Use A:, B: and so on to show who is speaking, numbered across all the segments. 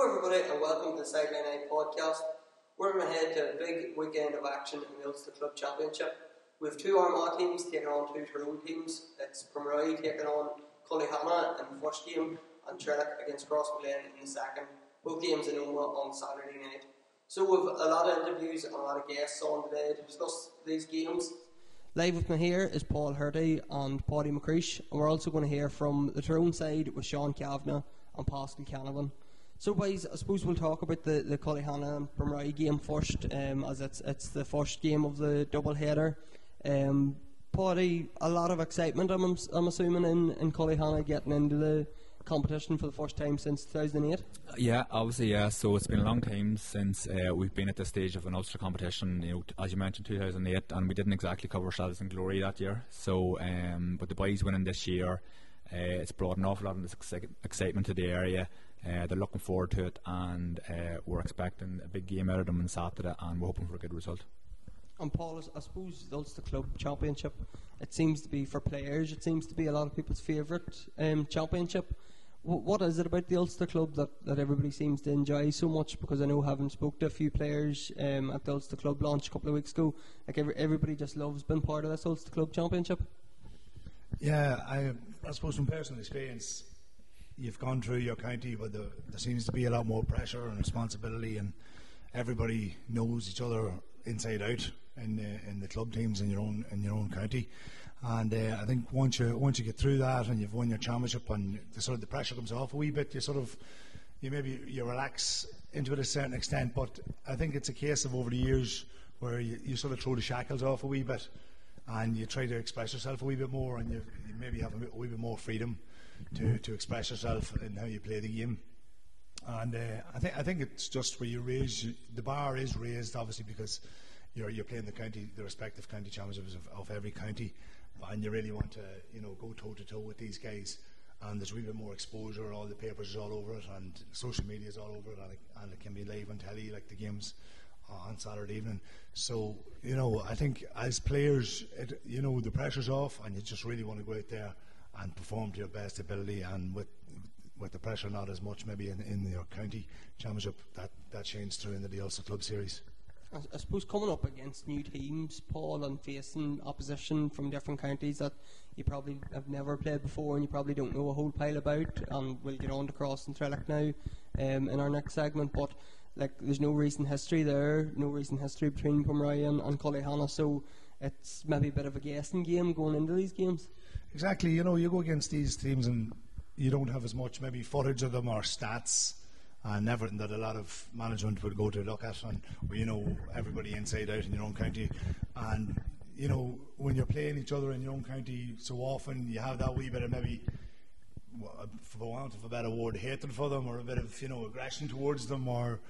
A: Hello, everybody, and welcome to the Sideline Eye podcast. We're ahead to a big weekend of action in the Ulster Club Championship. We have two Armagh teams taking on two Tyrone teams. It's Pomeroy taking on Cullyhanna in the first game, and Trillick against Crossmaglen in the second. Both games in Omagh on Saturday night. So we've a lot of interviews and a lot of guests on today to discuss these games. Live with me here is Paul Hearty and Paddy McCreesh, and we're also going to hear from the Tyrone side with Sean Cavanagh and Pascal Canavan. So, boys, I suppose we'll talk about the, the Cullyhanna and Pomeroy game first, um, as it's it's the first game of the double header. Um, Paddy, a lot of excitement, I'm, I'm assuming, in, in Cullyhanna getting into the competition for the first time since 2008?
B: Yeah, obviously, yeah. So it's been a long time since uh, we've been at this stage of an Ulster competition. You know, as you mentioned, 2008, and we didn't exactly cover ourselves in glory that year. So, um, but the boys winning this year, uh, it's brought an awful lot of excitement to the area. Uh, they're looking forward to it, and uh, we're expecting a big game out of them on Saturday, and we're hoping for a good result.
A: And Paul, I suppose the Ulster Club Championship, it seems to be for players. It seems to be a lot of people's favourite um, championship what is it about the Ulster Club that, that everybody seems to enjoy so much? Because I know, having spoke to a few players um, at the Ulster Club launch a couple of weeks ago, like every, everybody just loves being part of this Ulster Club Championship.
C: Yeah, I, I suppose from personal experience, you've gone through your county but the, there seems to be a lot more pressure and responsibility, and everybody knows each other inside out in the, in the club teams in your own in your own county. And uh, I think once you once you get through that and you've won your championship and the sort of the pressure comes off a wee bit, you sort of you maybe you relax into it a certain extent. But I think it's a case of over the years where you, you sort of throw the shackles off a wee bit and you try to express yourself a wee bit more and you, you maybe have a, a, wee bit more freedom to, to express yourself in how you play the game. And uh, I think I think it's just where you raise the bar is raised obviously because you're you're playing the county the respective county championships of, of every county and you really want to, you know, go toe to toe with these guys. And there's a wee bit more exposure. All the papers is all over it, and social media is all over it, and it, and it can be live on telly like the games on Saturday evening. So you know, I think as players, it, you know, the pressure's off, and you just really want to go out there and perform to your best ability, and with with the pressure not as much maybe in, in your county championship, that that shines through in the Ulster Club Series.
A: I, I, suppose coming up against new teams, Paul, and facing opposition from different counties that you probably have never played before and you probably don't know a whole pile about, and we'll get on to Cross and Trillick now um, in our next segment. But like, there's no recent history there, no recent history between Pomeroy and, Cullyhanna, so it's maybe a bit of a guessing game going into these games.
C: Exactly, you know, you go against these teams and you don't have as much maybe footage of them or stats and everything that a lot of management would go to look at, and you know everybody inside out in your own county, and you know when you're playing each other in your own county so often, you have that wee bit of maybe, for the want of a better word, hatred for them, or a bit of you know aggression towards them, or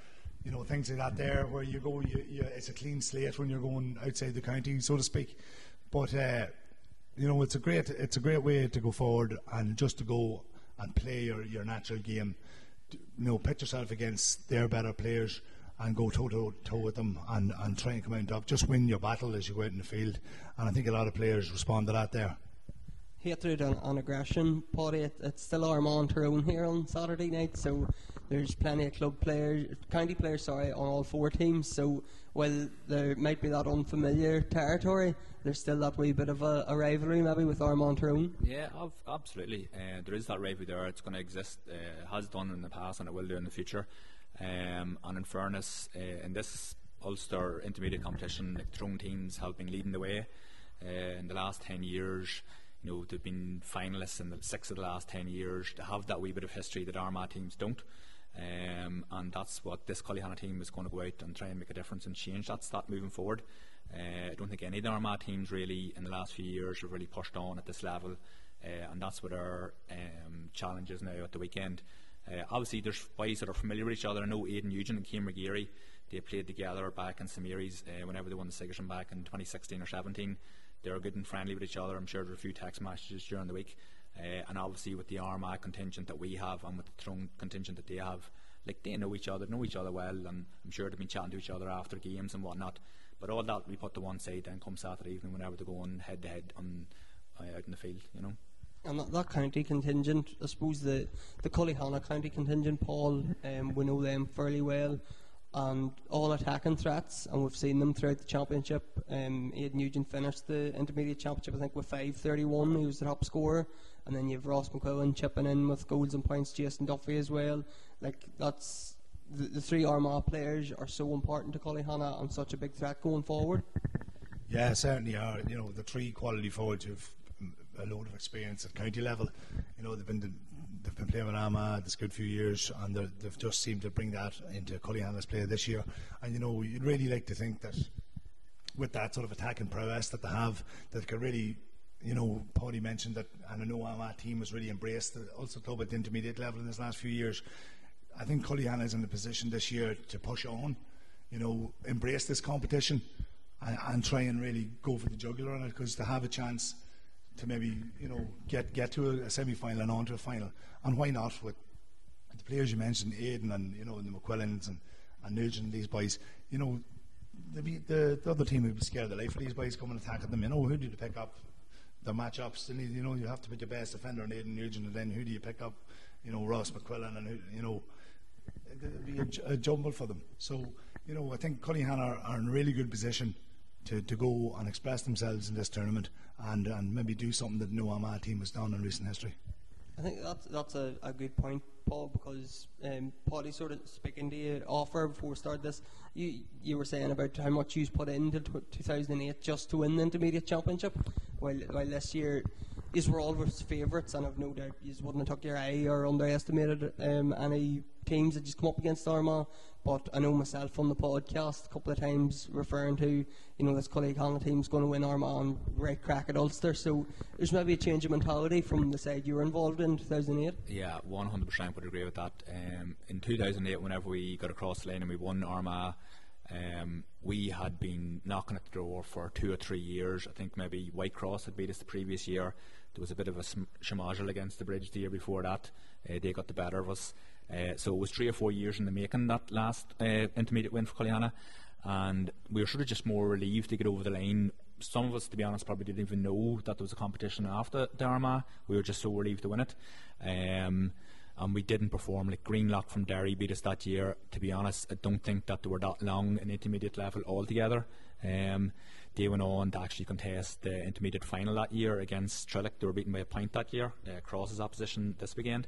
C: you know things like that. There, where you go, you, you, it's a clean slate when you're going outside the county, so to speak. But uh, you know, it's a great, it's a great way to go forward and just to go and play your, your natural game you know, pit yourself against their better players and go toe to toe with them and, and try and come out top. Just win your battle as you go out in the field. And I think a lot of players respond to that there.
A: Hatred and, and aggression, it's still Armagh Tyrone here on Saturday night, so there's plenty of club players, county players, sorry, on all four teams. So while there might be that unfamiliar territory, there's still that wee bit of a, a rivalry maybe with Armagh Tyrone.
B: Yeah, absolutely. Uh, there is that rivalry there. It's going to exist, uh, has done in the past, and it will do in the future. Um, and in fairness, uh, in this Ulster intermediate competition, like Tyrone teams have been leading the way uh, in the last ten years. You know, they've been finalists in the six of the last ten years. They have that wee bit of history that Armagh teams don't. Um, and that's what this Cullyhanna team is going to go out and try and make a difference and change That's that stat moving forward. Uh, I don't think any of the Armagh teams really in the last few years have really pushed on at this level, uh, and that's what our um, challenge is now at the weekend. Uh, obviously, there's boys that are familiar with each other. I know Aidan Nugent and Kieran McGeary, they played together back in St Mary's uh, whenever they won the Sigerson back in 2016 or 17. They were good and friendly with each other. I'm sure there were a few text messages during the week. Uh, and obviously, with the Armagh contingent that we have and with the Tyrone contingent that they have, like they know each other, know each other well, and I'm sure they've been chatting to each other after games and whatnot. But all that we put to one side, then come Saturday evening, whenever they're going head to head on uh, out in the field, you know.
A: And that, that, county contingent, I suppose the the Cullyhanna county contingent, Paul, um, we know them fairly well, and all attacking threats, and we've seen them throughout the championship. Um, Nugent finished the intermediate championship, I think, with 5.31. He was the top scorer, and then you've Ross McQuillan chipping in with goals and points, Jason Duffy as well. Like that's the, the three Armagh players are so important to Cullyhanna and such a big threat going forward.
C: Yeah, certainly are. You know, the three quality forwards who've a load of experience at county level. You know, they've been the, they've been playing with Armagh this good few years, and they've just seemed to bring that into Cullyhanna's play this year. And you know, you'd really like to think that with that sort of attacking prowess that they have, that could really you know, Paddy mentioned that, and I know our team has really embraced the Ulster Club at the intermediate level in this last few years. I think Cullyhanna is in a position this year to push on, you know, embrace this competition and, and try and really go for the jugular on it because to have a chance to maybe, you know, get, get to a, a semi final and on to a final. And why not with the players you mentioned, Aidan and, you know, the McQuillans and, and Nugent and these boys, you know, the, the, the other team would be scared of the life of these boys coming and attacking them. You know, who do you pick up? The matchups, you know, you have to put your best defender on Aidan Nugent, and then who do you pick up? You know, Ross McQuillan, and who, you know, it'd be a, a, jumble for them. So, you know, I think Cullyhanna are, are, in a really good position to, to go and express themselves in this tournament and, and maybe do something that no Armagh team has done in recent history.
A: I think that's that's a, a good point, Paul, because um, Paddy sort of speaking to you offer before we started this. You you were saying about how much you put into 2008 just to win the intermediate championship, while while this year these were always favourites, and I've no doubt you wouldn't have took your eye or underestimated um, any teams that just come up against Armagh. But I know myself on the podcast a couple of times referring to, you know, this Cullyhanna team's going to win Armagh right crack at Ulster. So there's maybe a change of mentality from the side you were involved in 2008.
B: Yeah, 100% would agree with that. Um, in 2008, whenever we got across the lane and we won Armagh, um, we had been knocking at the door for two or three years. I think maybe Whitecross had beat us the previous year. There was a bit of a shamajal against the bridge the year before that. Uh, they got the better of us. Uh, so it was three or four years in the making that last uh, intermediate win for Cullyhanna, and we were sort of just more relieved to get over the line. Some of us, to be honest, probably didn't even know that there was a competition after the Armagh. We were just so relieved to win it. Um, and we didn't perform. Like Greenlough from Derry beat us that year. To be honest, I don't think that they were that long in intermediate level altogether. Um, they went on to actually contest the intermediate final that year against Trillick. They were beaten by a point that year. Uh, Cross's opposition this weekend.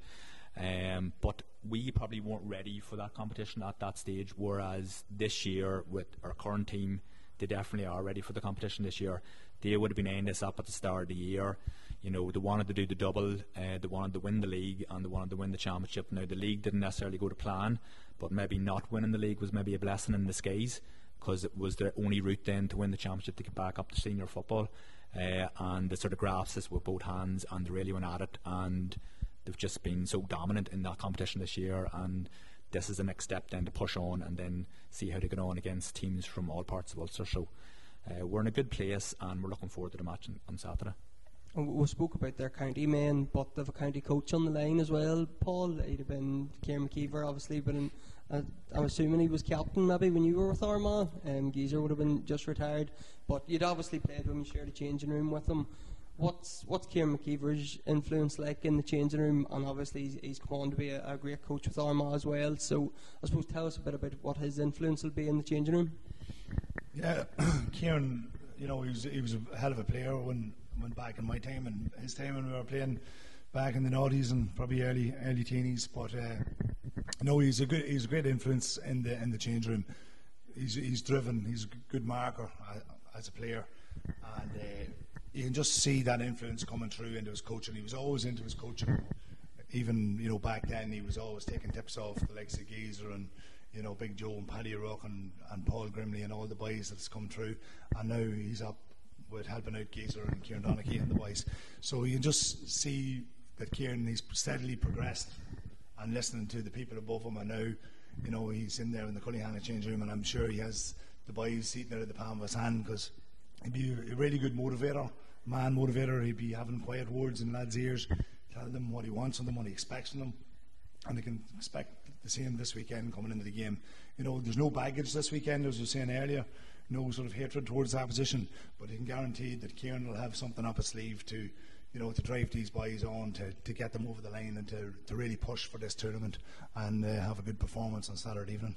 B: Um, but we probably weren't ready for that competition at that stage. Whereas this year, with our current team, they definitely are ready for the competition this year. They would have been eyeing this up at the start of the year. You know, they wanted to do the double, uh, they wanted to win the league, and they wanted to win the championship. Now, the league didn't necessarily go to plan, but maybe not winning the league was maybe a blessing in disguise because it was their only route then to win the championship to get back up to senior football. Uh, and they sort of grasped this with both hands and they really went at it. And they've just been so dominant in that competition this year, and this is the next step then to push on and then see how they get on against teams from all parts of Ulster. So uh, we're in a good place, and we're looking forward to the match on, on Saturday.
A: we spoke about their county men, but they've a county coach on the line as well. Paul, he'd have been Kieran McKeever, obviously, but in, uh, I'm assuming he was captain maybe when you were with Armagh. Um, Geezer would have been just retired, but you'd obviously played with him, shared a changing room with him what's what's Kieran McKeever's influence like in the changing room? And obviously, he's, he's come on to be a, a, great coach with Armagh as well. So, I suppose tell us a bit about what his influence will be in the changing room.
C: Yeah, Kieran, you know, he was he was a hell of a player when went back in my time and his time when we were playing back in the noughties and probably early early teenies. But uh, no, he's a good he's a great influence in the in the change room. He's he's driven. He's a good marker uh, as a player, and. Uh, you can just see that influence coming through into his coaching. He was always into his coaching. Even you know back then, he was always taking tips off the likes of Geezer and you know Big Joe and Paddy Rook and, and Paul Grimley and all the boys that's come through. And now he's up with helping out Geezer and Kieran Donaghy and the boys. So you can just see that Kieran he's steadily progressed and listening to the people above him. And now you know he's in there in the Cullyhanna change room, and I'm sure he has the boys sitting there at the palm of his hand because he'd be a really good motivator, man motivator. He'd be having quiet words in lads' ears, telling them what he wants from them, what he expects from them, and they can expect the same this weekend coming into the game. You know, there's no baggage this weekend, as I was saying earlier, no sort of hatred towards the opposition, but you can guarantee that Kieran will have something up his sleeve to you know, to drive these boys on, to, to get them over the line, and to, to really push for this tournament and uh, have a good performance on Saturday evening.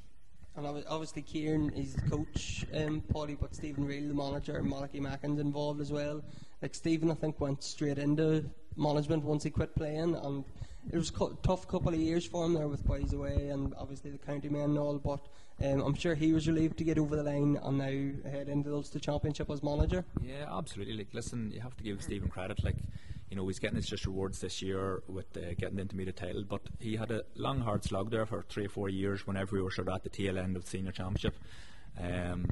A: And obviously, Kieran is the coach, um, Paddy, but Stephen Real, the manager, and Malachy Mackin's involved as well. Like Stephen, I think went straight into management once he quit playing, and it was a tough couple of years for him there with boys away, and obviously the county men and all. But um, I'm sure he was relieved to get over the line and now head into the Ulster Championship as manager.
B: Yeah, absolutely. Like, listen, you have to give Stephen credit. Like, you know, he's getting his just rewards this year with uh, getting the title, but he had a long, hard slog there for three or four years whenever we were sort of at the tail end of the senior championship. Um,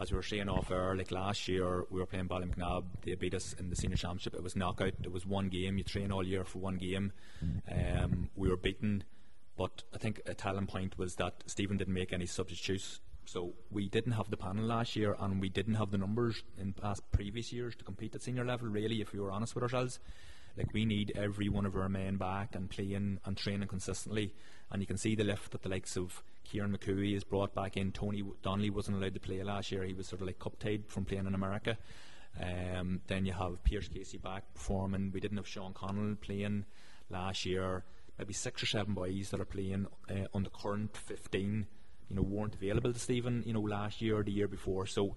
B: as we were saying off air, like last year, we were playing Ballymacnab. They beat us in the senior championship. It was knockout. It was one game. You train all year for one game. Um, we were beaten, but I think a telling point was that Stephen didn't make any substitutes. So we didn't have the panel last year, and we didn't have the numbers in past previous years to compete at senior level. Really, if we were honest with ourselves, like we need every one of our men back and playing and training consistently. And you can see the lift that the likes of Kieran McCooey is brought back in. Tony Donnelly wasn't allowed to play last year; he was sort of like cup tied from playing in America. Um, then you have Pierce Casey back performing. We didn't have Sean Connell playing last year. Maybe six or seven boys that are playing uh, on the current 15 you know, weren't available to Stephen, you know, last year or the year before. So,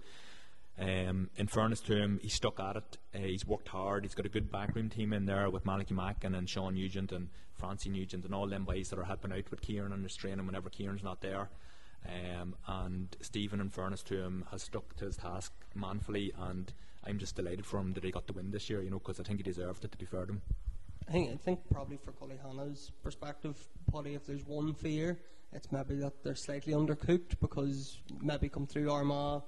B: um, in fairness to him, he's stuck at it. Uh, he's worked hard. He's got a good backroom team in there with Malachy Mackin and then Sean Nugent and Francie Nugent and all them boys that are helping out with Kieran and his training whenever Kieran's not there. Um, and Stephen, in fairness to him, has stuck to his task manfully, and I'm just delighted for him that he got the win this year. You know, because I think he deserved it. To be fair to him.
A: I think I think probably for Hannah's perspective, probably if there's one fear it's maybe that they're slightly undercooked because maybe come through Armagh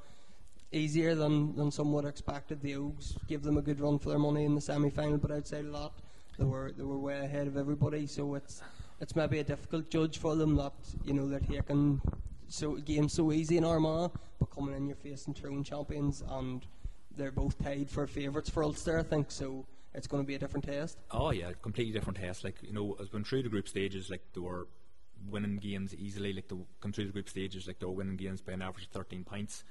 A: easier than, than some would have expected. The Oaks give them a good run for their money in the semi final, but outside of that, they were they were way ahead of everybody. So it's it's maybe a difficult judge for them that you know they're taking so games so easy in Armagh, but coming in you're facing Tyrone champions and they're both tied for favourites for Ulster, I think. So it's going to be a different test.
B: Oh yeah, completely different test. Like you know, as went through the group stages, like there were winning games easily, like to come through the group stages, like they were winning games by an average of 13 points.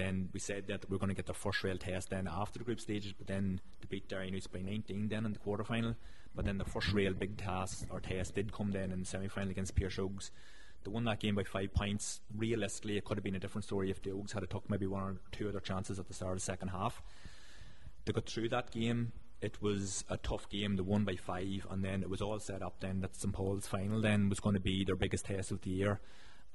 B: Then we said that we are going to get the first real test then after the group stages, but then to beat Derrynoose by 19 then in the quarter final. But then the first real big task or test did come then in the semi final against Pearse Oaks. They won that game by five points. Realistically, it could have been a different story if the Oaks had took maybe one or two other chances at the start of the second half. They got through that game it was a tough game. They won by five, and then it was all set up then that St Paul's final then was going to be their biggest test of the year.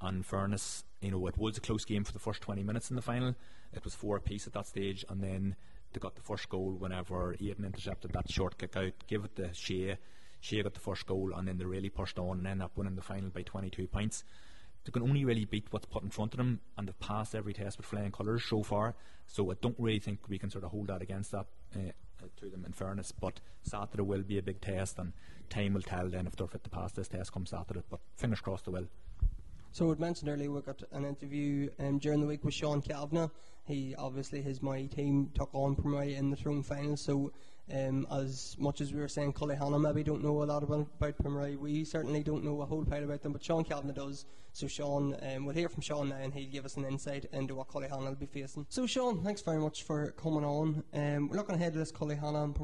B: And fairness, you know, it was a close game for the first 20 minutes in the final. It was four apiece at that stage, and then they got the first goal whenever Aidan intercepted that short kick out, give it to Shea. Shea got the first goal, and then they really pushed on and ended up winning the final by 22 points. They can only really beat what's put in front of them, and they've passed every test with flying colours so far. So I don't really think we can sort of hold that against that. Uh, to them in fairness. But Saturday will be a big test, and time will tell then if they're fit to pass this test come Saturday. But fingers crossed they will.
A: So, we mentioned earlier we got an interview um, during the week with Sean Cavanagh. He obviously his Moy team took on Pomeroy in the Tyrone final, so um, as much as we were saying, Hannah maybe don't know a lot about, about. We certainly don't know a whole pile about them, but Sean Cavanagh does. So Sean, um, we'll hear from Sean now, and he'll give us an insight into what Hannah will be facing. So Sean, thanks very much for coming on. Um, we're looking ahead to this Hannah and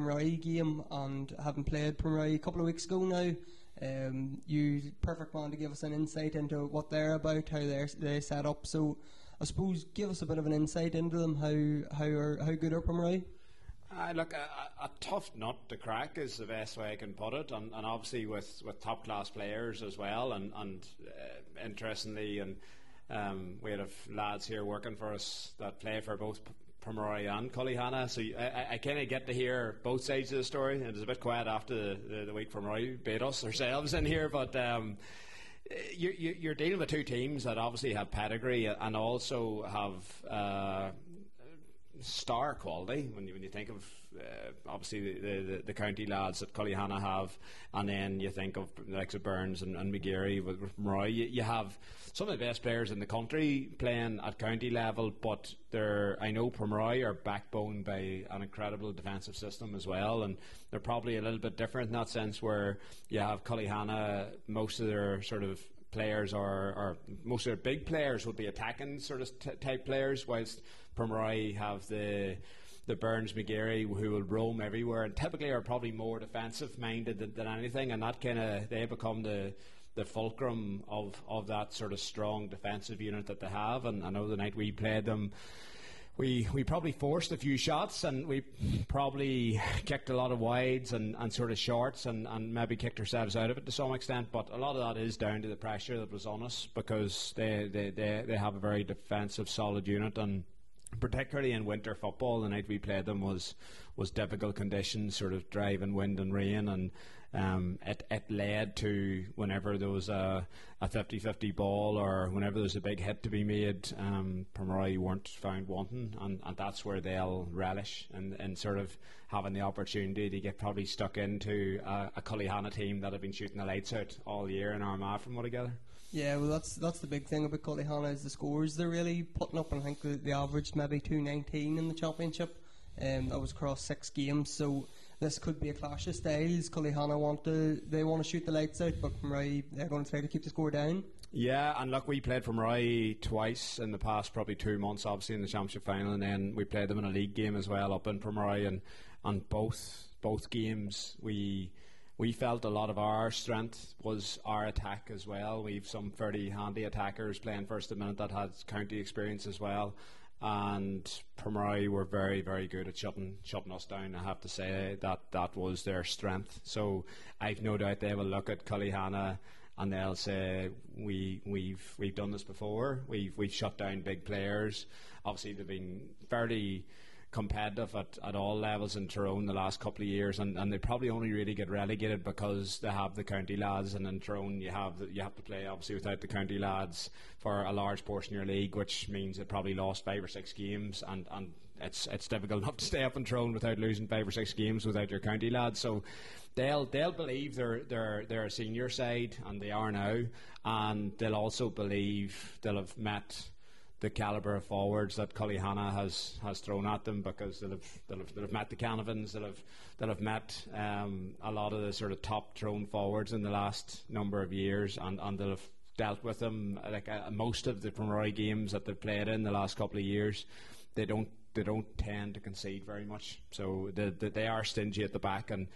A: game, and having played Pomeroy a couple of weeks ago now. Um, you perfect man to give us an insight into what they're about, how they're they set up. So, I suppose give us a bit of an insight into them. How how are how good are Pomeroy?
D: Uh, look, a, a, tough nut to crack is the best way I can put it, and, and obviously with, with top class players as well. And, and uh, interestingly, and um, we have lads here working for us that play for both Pomeroy and Cullyhanna, so I, I kind of get to hear both sides of the story. It was a bit quiet after the, the, the week Pomeroy beat us ourselves in here, but. Um, you're, you're dealing with two teams that obviously have pedigree and also have uh, star quality when you, when you think of uh, obviously the, the, the, county lads that Cullyhanna have, and then you think of the likes of Burns and, and McGeary with, with Roy. You, you, have some of the best players in the country playing at county level, but they're I know Pomeroy are backboned by an incredible defensive system as well, and they're probably a little bit different in that sense where you have Cullyhanna, most of their sort of players are, or most of their big players would be attacking sort of t- type players, whilst Pomeroy have the the Burns McGeary who will roam everywhere and typically are probably more defensive minded than, than anything, and that kind of they become the the fulcrum of, of that sort of strong defensive unit that they have. And I know the night we played them, we we probably forced a few shots and we probably kicked a lot of wides and, and sort of shorts and, and maybe kicked ourselves out of it to some extent. But a lot of that is down to the pressure that was on us because they, they, they, they have a very defensive, solid unit and particularly in winter football, the night we played them was was difficult conditions, sort of driving wind and rain, and um, it, it led to whenever there was a, a 50-50 ball or whenever there was a big hit to be made, um, weren't found wanting, and, and that's where they'll relish and, and sort of having the opportunity to get probably stuck into a, a Cullyhanna team that have been shooting the lights out all year in Armagh from what I gather.
A: Yeah, well, that's that's the big thing about Cullyhanna is the scores they're really putting up, and I think the, average maybe two nineteen in the championship. Um, that was across six games, so this could be a clash of styles. Cullyhanna want to they want to shoot the lights out, but Moray they're going to try to keep the score down.
D: Yeah, and look, we played for Moray twice in the past, probably two months, obviously in the championship final, and then we played them in a league game as well up in Moray, and and both both games we we felt a lot of our strength was our attack as well. We've some fairly handy attackers playing first a minute that had county experience as well. And Pomeroy were very, very good at shutting shutting us down. I have to say that that was their strength. So I've no doubt they will look at Cullyhanna and they'll say we we've we've done this before. We've we've shut down big players. Obviously they've been fairly competitive at, at all levels in Tyrone the last couple of years, and, and they probably only really get relegated because they have the county lads, and in Tyrone you have the, you have to play obviously without the county lads for a large portion of your league, which means they probably lost five or six games, and, and it's it's difficult enough to stay up in Tyrone without losing five or six games without your county lads. So they'll they'll believe they're they're they're a senior side, and they are now, and they'll also believe they'll have met the calibre of forwards that Cullyhanna has, has Tyrone at them because they'll have, they'll have, they'll have met the Canavans, they'll have, they'll have met um, a lot of the sort of top thrown forwards in the last number of years and, and they'll have dealt with them. Like uh, most of the Roy games that they've played in the last couple of years, they don't they don't tend to concede very much. So they, they, they are stingy at the back and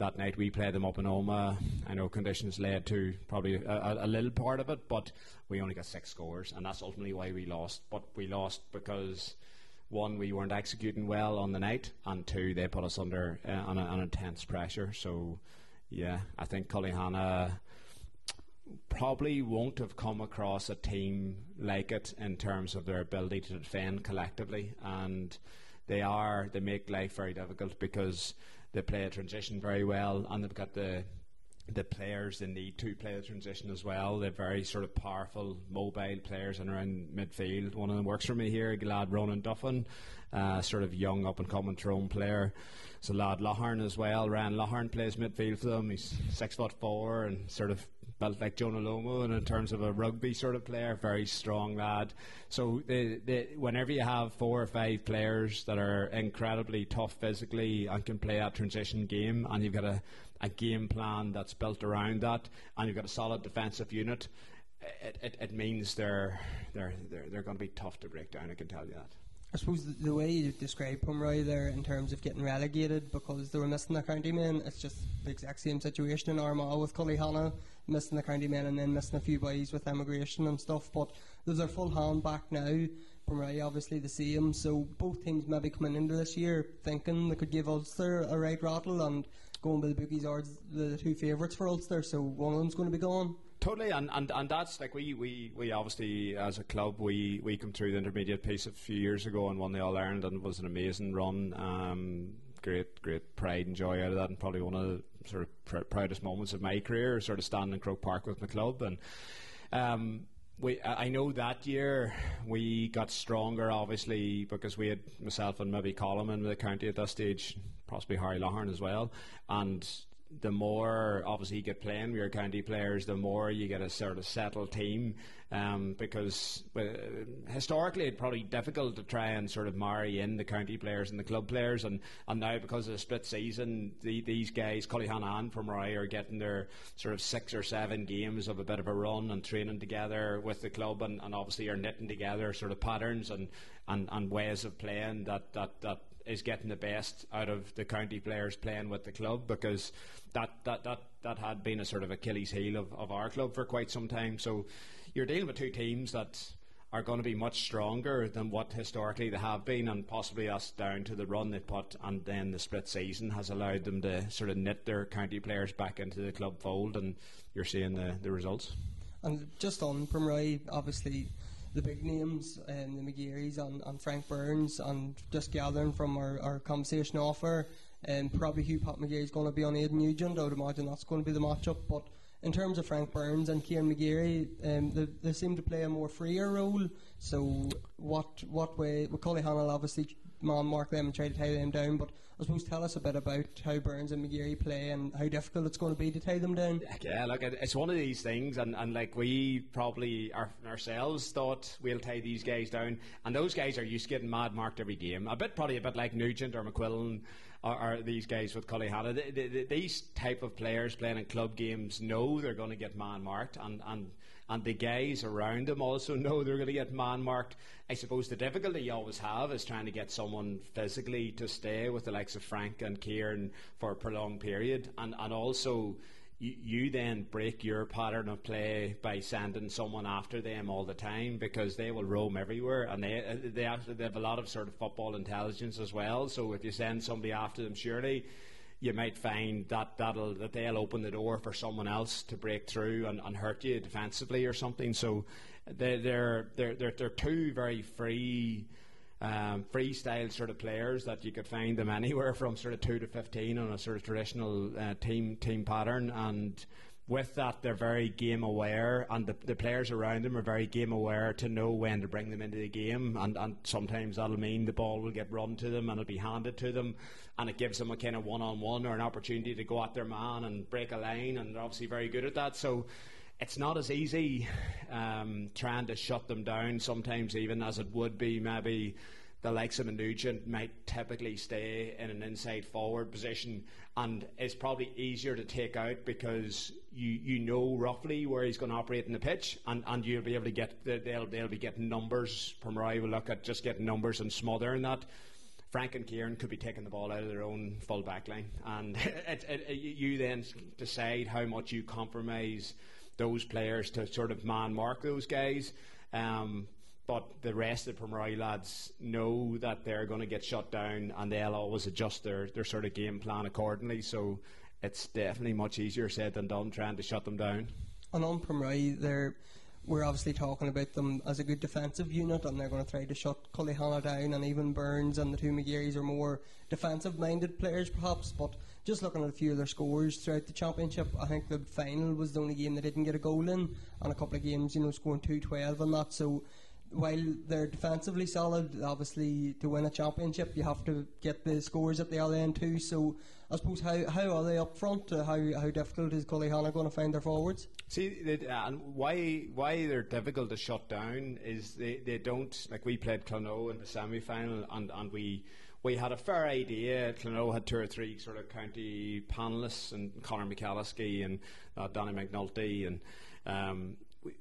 D: that night we played them up in Omagh. I know conditions led to probably a, a, little part of it, but we only got six scores, and that's ultimately why we lost. But we lost because one, we weren't executing well on the night, and two, they put us under uh, an, an intense pressure. So, yeah, I think Cullyhanna probably won't have come across a team like it in terms of their ability to defend collectively, and they are they make life very difficult because they play a transition very well, and they've got the the players they need to play the transition as well. They're very sort of powerful, mobile players and around midfield. One of them works for me here, Glad Ronan Duffin, uh, sort of young up and coming Tyrone player. So lad Loughran as well. Ryan Loughran plays midfield for them. He's six foot four and sort of built like Jonah Lomu and in terms of a rugby sort of player, very strong lad. So they, they, whenever you have four or five players that are incredibly tough physically and can play that transition game, and you've got a, a game plan that's built around that, and you've got a solid defensive unit, it, it, it means they're, they're, they're, they're going to be tough to break down, I can tell you that.
A: I suppose the, the, way you describe Pomeroy there in terms of getting relegated because they were missing the county men, it's just the exact same situation in Armagh with Cullyhanna missing the county men and then missing a few boys with emigration and stuff. But there's their full hand back now. Pomeroy obviously the same, so both teams maybe coming into this year thinking they could give Ulster a right rattle and going by the bookies are the two favourites for Ulster, so one of them's going to be gone.
D: Totally, and, and, and that's like we, we, we obviously as a club we, we come through the intermediate piece a few years ago and won the All Ireland and it was an amazing run. Um, great great pride and joy out of that, and probably one of the sort of pr- proudest moments of my career, sort of standing in Croke Park with my club and. Um, we, I know that year we got stronger, obviously, because we had myself and maybe Colin in the county at that stage, possibly Harry Loughran as well, and the more obviously you get playing with your county players, the more you get a sort of settled team. Um, because uh, historically, it's probably difficult to try and sort of marry in the county players and the club players, and, and now because of the split season, the, these guys, Cullyhanna and from Pomeroy, are getting their sort of six or seven games of a bit of a run and training together with the club, and, and obviously are knitting together sort of patterns and, and, and ways of playing that that that is getting the best out of the county players playing with the club because that that that, that had been a sort of Achilles heel of, of our club for quite some time. So you're dealing with two teams that are going to be much stronger than what historically they have been, and possibly us down to the run they put, and then the split season has allowed them to sort of knit their county players back into the club fold, and you're seeing the, the results.
A: And just on Pomeroy, obviously the big names, um, the McGearys and, and Frank Burns, and just gathering from our, our conversation offer, and um, probably Hugh Pat McGeary is going to be on Aidan Nugent. I would imagine that's going to be the matchup, but in terms of Frank Burns and Kieran McGeary, um, they, they, seem to play a more freer role. So, what what way? Well, Cullyhanna obviously man mark them and try to tie them down, but I suppose tell us a bit about how Burns and McGeary play and how difficult it's going to be to tie them down.
D: Yeah, look, it's one of these things, and, and like we probably our, ourselves thought we'll tie these guys down, and those guys are used to getting mad marked every game. A bit probably a bit like Nugent or McQuillan are, are these guys with the, these type of players playing in club games know they're going to get man marked, and, and and the guys around them also know they're going to get man marked. I suppose the difficulty you always have is trying to get someone physically to stay with the likes of Frank and Kieran for a prolonged period, and and also you, then break your pattern of play by sending someone after them all the time because they will roam everywhere and they uh, they actually they have a lot of sort of football intelligence as well. So if you send somebody after them, surely you might find that that'll that they'll open the door for someone else to break through and, and hurt you defensively or something. So they're they're they're, they're two very free um, freestyle sort of players that you could find them anywhere from sort of two to fifteen on a sort of traditional uh, team team pattern, and with that they're very game aware, and the, the players around them are very game aware to know when to bring them into the game, and, and sometimes that'll mean the ball will get run to them and it'll be handed to them, and it gives them a kind of one on one or an opportunity to go at their man and break a line, and they're obviously very good at that. So it's not as easy um, trying to shut them down sometimes, even as it would be. Maybe the likes of a Nugent might typically stay in an inside forward position and it's probably easier to take out because you, you know roughly where he's going to operate in the pitch and, and you'll be able to get they'll, they'll be getting numbers Pomeroy will look at just getting numbers and smothering that. Frank and Kieran could be taking the ball out of their own full back line. And it, it, you then decide how much you compromise those players to sort of man mark those guys. Um, but the rest of the Pomeroy lads know that they're going to get shut down and they'll always adjust their, their sort of game plan accordingly. So it's definitely much easier said than done trying to shut them down.
A: And on Pomeroy, they're we're obviously talking about them as a good defensive unit, and they're going to try to shut Cullyhanna down, and even Burns and the two McGearys are more defensive-minded players, perhaps. But just looking at a few of their scores throughout the championship, I think the final was the only game they didn't get a goal in, and a couple of games, you know, scoring two twelve and that. So while they're defensively solid, obviously to win a championship you have to get the scores at the other end too. So I suppose how, how are they up front? Uh, how how difficult is Cullyhanna going to find their forwards?
D: See, they, and why why they're difficult to shut down is they, they don't like we played Clonoe in the semi final and, and we we had a fair idea. Clonoe had two or three sort of county panelists and Conor McAliskey and uh, Danny McNulty and um, we,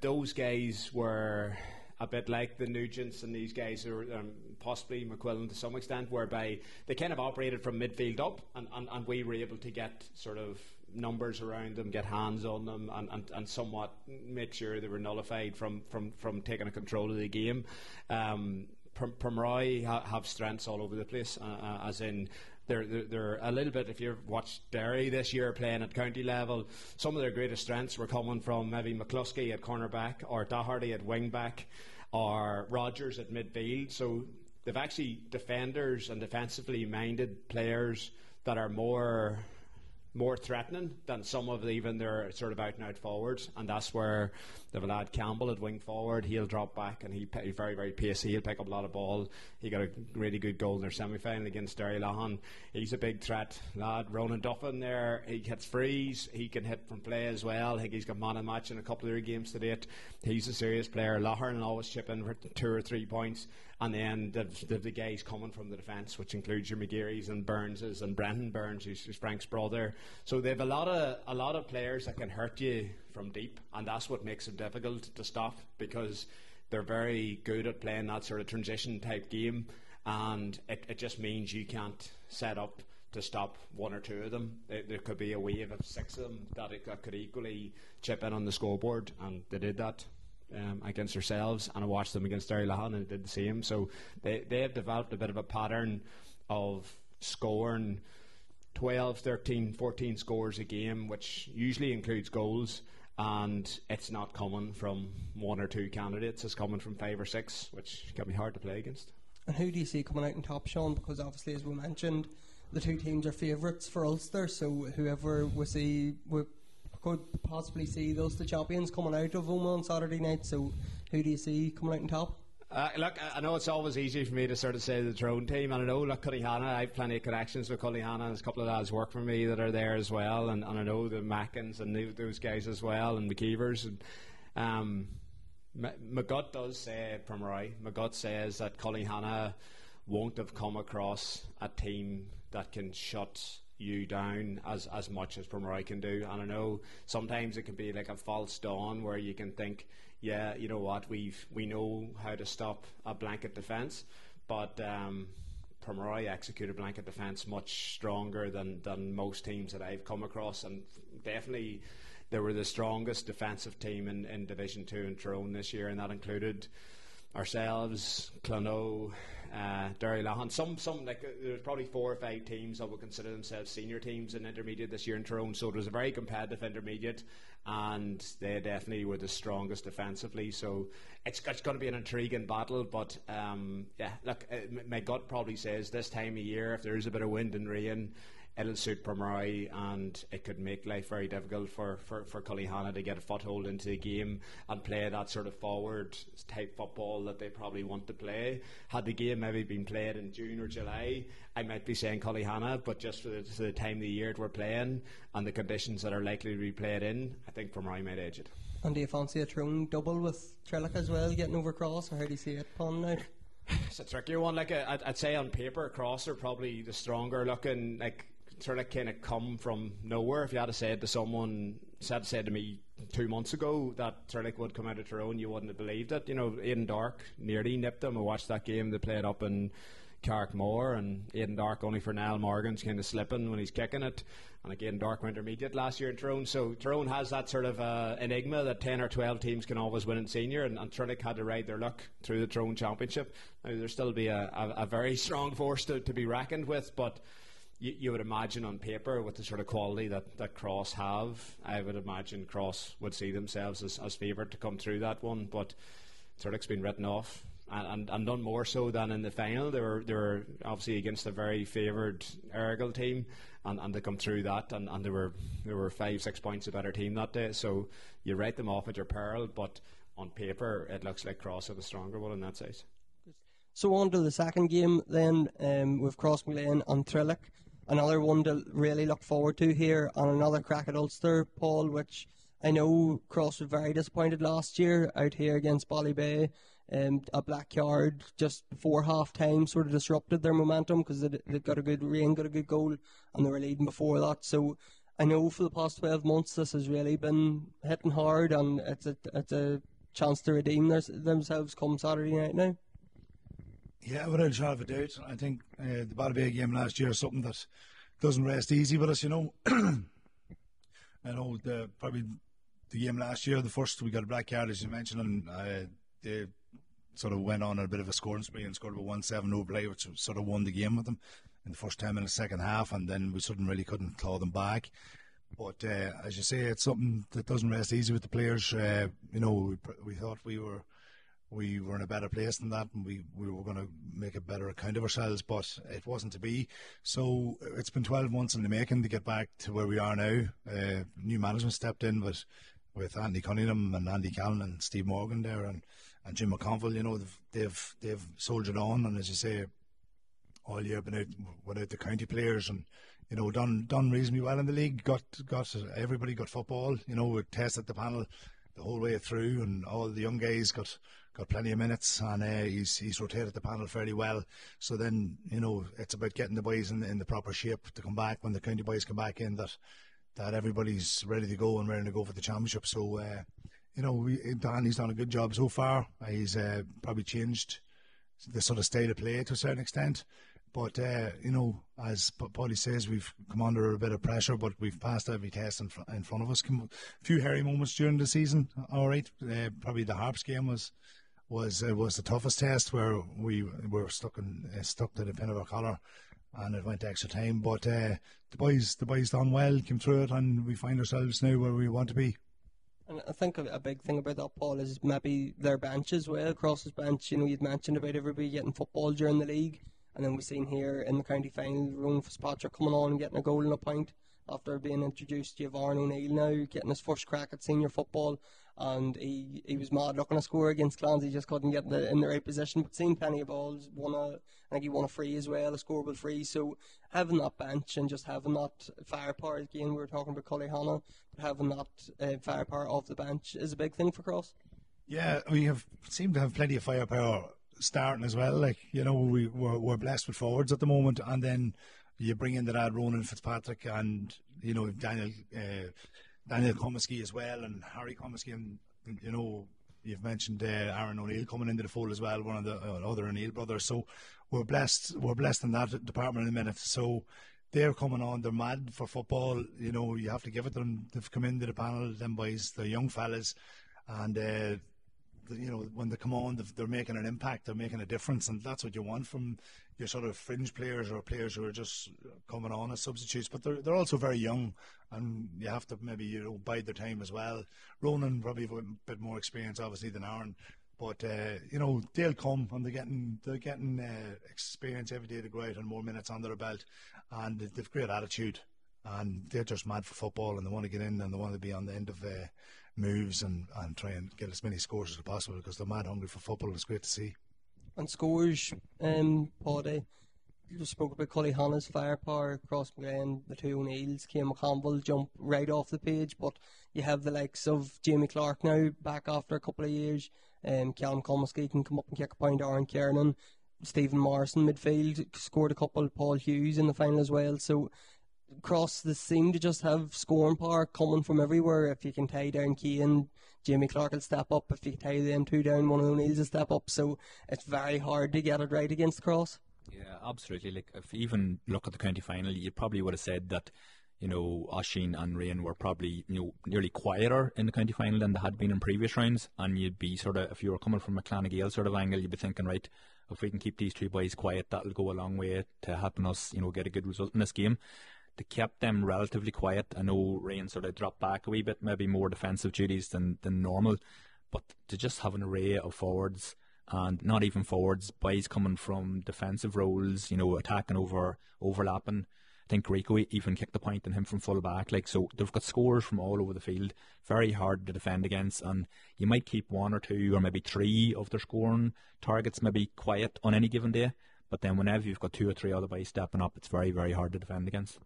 D: those guys were a bit like the Nugents and these guys, are um, possibly McQuillan to some extent, whereby they kind of operated from midfield up, and, and, and we were able to get sort of numbers around them, get hands on them, and, and, and somewhat make sure they were nullified from, from, from taking a control of the game. Um, Ha- have strengths all over the place, uh, uh, as in they're, they're, they're, a little bit, if you've watched Derry this year playing at county level, some of their greatest strengths were coming from maybe McCluskey at cornerback or Doherty at wingback or Rogers at midfield. So they've actually defenders and defensively minded players that are more more threatening than some of even their sort of out and out forwards, and that's where they've a lad Campbell at wing forward. He'll drop back and he he's very very pacey. He'll pick up a lot of ball. He got a really good goal in their semi final against Derrylaughan. He's a big threat lad. Ronan Duffin there. He hits frees. He can hit from play as well. I think he's got man and match in a couple of their games to date. He's a serious player. Loughran always chip in for two or three points. And then the, the, the guys coming from the defence, which includes your McGearys and Burnses and Brendan Burns, who's, who's Frank's brother. So they have a lot of a lot of players that can hurt you from deep, and that's what makes it difficult to stop because they're very good at playing that sort of transition type game. and it, it just means you can't set up to stop one or two of them. There, there could be a wave of six of them that, it, that could equally chip in on the scoreboard, and they did that. Um, against ourselves, and I watched them against Derrylaughan and did the same. So they they have developed a bit of a pattern of scoring 12, 13, 14 scores a game, which usually includes goals. And it's not coming from one or two candidates, it's coming from five or six, which can be hard to play against.
A: And who do you see coming out in top, Sean? Because obviously, as we mentioned, the two teams are favourites for Ulster, so whoever we see, could possibly see those two champions coming out of Omagh on Saturday night. So, who do you see coming out in top?
D: Uh, look, I know it's always easy for me to sort of say the Tyrone team, and I know, look, Cullyhanna, I have plenty of connections with Cullyhanna, there's a couple of lads work for me that are there as well, and, and I know the Mackins and the, those guys as well, and McKeevers. And, um, McGutt does say, Pomeroy, McGutt says that Cullyhanna won't have come across a team that can shut you down as, as much as Pomeroy can do. And I know sometimes it can be like a false dawn where you can think, yeah, you know what, we've we know how to stop a blanket defence, but um, executed blanket defence much stronger than, than most teams that I've come across, and definitely they were the strongest defensive team in, in Division Two in Tyrone this year, and that included ourselves, Clonoe, uh, Derrylaughan. Some, some like uh, there's probably four or five teams that would consider themselves senior teams in intermediate this year in Tyrone. So it was a very competitive intermediate, and they definitely were the strongest defensively. So it's, it's going to be an intriguing battle. But um, yeah, look, uh, my gut probably says this time of year, if there is a bit of wind and rain, it'll suit Pomeroy and it could make life very difficult for, for, for Cullyhanna to get a foothold into the game and play that sort of forward type football that they probably want to play. Had the game maybe been played in June or July, I might be saying Cullyhanna, but just for the, for the time of the year we're playing and the conditions that are likely to be played in, I think Pomeroy might edge it.
A: And do you fancy a Tyrone double with Trillick as well, getting over cross, or how do you see it playing out?
D: It's a trickier one. Like I'd, I'd say on paper, Cross are probably the stronger looking. Like sort of kind of come from nowhere. If you had said to someone, said said to me two months ago that Trillick would come out of Tyrone, you wouldn't have believed it. You know, Edendork nearly nipped them. I watched that game. They played up in Carrickmore, and Edendork only for Niall Morgan's kind of slipping when he's kicking it. And again, Dark went intermediate last year in Tyrone. So Tyrone has that sort of uh, enigma that 10 or 12 teams can always win in senior, and, and Trillick had to ride their luck through the Tyrone Championship. Now, there'll still be a, a, a very strong force to, to be reckoned with, but you, you, would imagine on paper with the sort of quality that, that Cross have, I would imagine Cross would see themselves as, as favoured to come through that one. But Trillick's been written off. And, and, and done more so than in the final. They were they were obviously against a very favoured Errigal team, and, and they come through that, and, and they were they were five six points a better team that day. So you write them off at your peril, but on paper it looks like Cross are the stronger one in that size.
A: So on to the second game then um, with Crossmaglen and Trillick another one to really look forward to here, and another crack at Ulster, Paul, which I know Cross was very disappointed last year out here against Ballybay. Um, a black yard just before half time sort of disrupted their momentum because they, they got a good rain, got a good goal, and they were leading before that. So I know for the past 12 months this has really been hitting hard, and it's a, it's a chance to redeem their, themselves come Saturday night now.
C: Yeah, without a shadow of a doubt. I think uh, the Ballybay game last year is something that doesn't rest easy with us, you know. I know the probably the game last year, the first we got a black card as you mentioned, and uh, they sort of went on a bit of a scoring spree and scored a one seven no play, which sort of won the game with them in the first ten minutes, second half, and then we suddenly really couldn't claw them back. But uh, as you say, it's something that doesn't rest easy with the players. Uh, you know, we, we thought we were we were in a better place than that and we, we were going to make a better account of ourselves, but it wasn't to be. So it's been 12 months in the making to get back to where we are now. Uh, new management stepped in with, with Andy Cunningham and Andy Callan and Steve Morgan there and, and Jim McConville. You know, they've, they've, they've soldiered on and as you say, all year been out without the county players and you know done done reasonably well in the league. Got got everybody got football. You know, we tested the panel the whole way through, and all the young guys got got plenty of minutes, and uh, he's he's rotated the panel fairly well. So then you know it's about getting the boys in, in the proper shape to come back when the county boys come back in. That that everybody's ready to go and ready to go for the championship. So uh, you know we, Danny's done a good job so far. He's uh, probably changed the sort of style of play to a certain extent. But uh, you know, as Paulie says, we've come under a bit of pressure, but we've passed every test in, fr- in front of us. A few hairy moments during the season. All right, uh, probably the Harps game was was uh, was the toughest test where we were stuck in uh, stuck to the pin of our collar, and it went extra time. But uh, the boys the boys done well, came through it, and we find ourselves now where we want to be.
A: And I think a big thing about that, Paul, is maybe their bench as well. Cross's bench, you know, you'd mentioned about everybody getting football during the league. And then we've seen here in the county final, Ronan Fitzpatrick coming on and getting a goal and a point after being introduced to Aaron O'Neill now, getting his first crack at senior football. And he, he was mad looking to score against Clans. He just couldn't get in the, in the right position. But seen plenty of balls, won a, I think he won a free as well, a scoreable free. So having that bench and just having that firepower, again, we were talking about Hanna, but having that uh, firepower off the bench is a big thing for Cross.
C: Yeah, we have seem to have plenty of firepower starting as well. Like you know, we we're, we're blessed with forwards at the moment, and then you bring in the lad Ronan Fitzpatrick and you know Daniel uh, Daniel Comiskey as well, and Harry Comiskey, and you know you've mentioned uh, Aaron O'Neill coming into the fold as well, one of the uh, other O'Neill brothers. So we're blessed. We're blessed in that department in a minute. So they're coming on. They're mad for football. You know, you have to give it to them. They've come into the panel. Them boys, the young fellas, and uh, you know, when they come on, they're making an impact, they're making a difference, and that's what you want from your sort of fringe players or players who are just coming on as substitutes. But they're they're also very young, and you have to maybe you know bide their time as well. Ronan probably a bit more experience, obviously, than Aaron. But uh, you know they'll come and they're getting they're getting uh, experience every day to go out and more minutes under their belt, and they've great attitude, and they're just mad for football and they want to get in and they want to be on the end of uh, moves and, and try and get as many scores as possible because they're mad hungry for football. It's great to see.
A: And scores, um, Paddy, you just spoke about Cullyhanna's firepower, Crossmaglen, the two O'Neills, Cian McConville jump right off the page, but you have the likes of Jamie Clark now back after a couple of years. Um, Callum Comiskey can come up and kick a point, Aaron Kernan. Stephen Morrison midfield scored a couple. Paul Hughes in the final as well. So Cross they seem to just have scoring power coming from everywhere. If you can tie down Keane, Jamie Clark will step up. If you tie them two down, one of O'Neill's will step up. So it's very hard to get it right against Cross.
B: Yeah, absolutely. Like if you even look at the county final, you probably would have said that you know, Oisin and Rian were probably, you know, nearly quieter in the county final than they had been in previous rounds. And you'd be sort of, if you were coming from a Clanagale sort of angle, you'd be thinking, right, if we can keep these two boys quiet, that'll go a long way to helping us, you know, get a good result in this game they kept them relatively quiet. I know Rian sort of dropped back a wee bit, maybe more defensive duties than, than normal, but to just have an array of forwards and not even forwards, boys coming from defensive roles, you know, attacking over, overlapping. I think Rico even kicked the point in him from full back. Like so, they've got scores from all over the field. Very hard to defend against, and you might keep one or two or maybe three of their scoring targets maybe quiet on any given day. But then whenever you've got two or three other boys stepping up, it's very very hard to defend against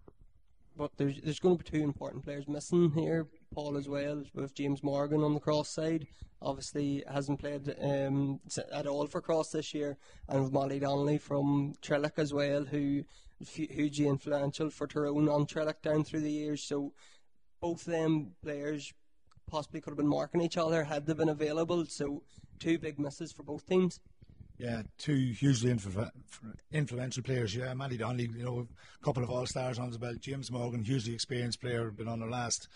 A: but there's there's going to be two important players missing here. Paul as well with James Morgan on the cross side. Obviously hasn't played um, at all for cross this year, and with Matty Donnelly from Trillick as well, who hugely influential for Tyrone on Trillick down through the years. So both them players possibly could have been marking each other had they been available. So two big misses for both teams.
C: Yeah, two hugely influ- influential players. Yeah, Matty Donnelly, you know, a couple of all stars on his belt. James Morgan, hugely experienced player, been on the last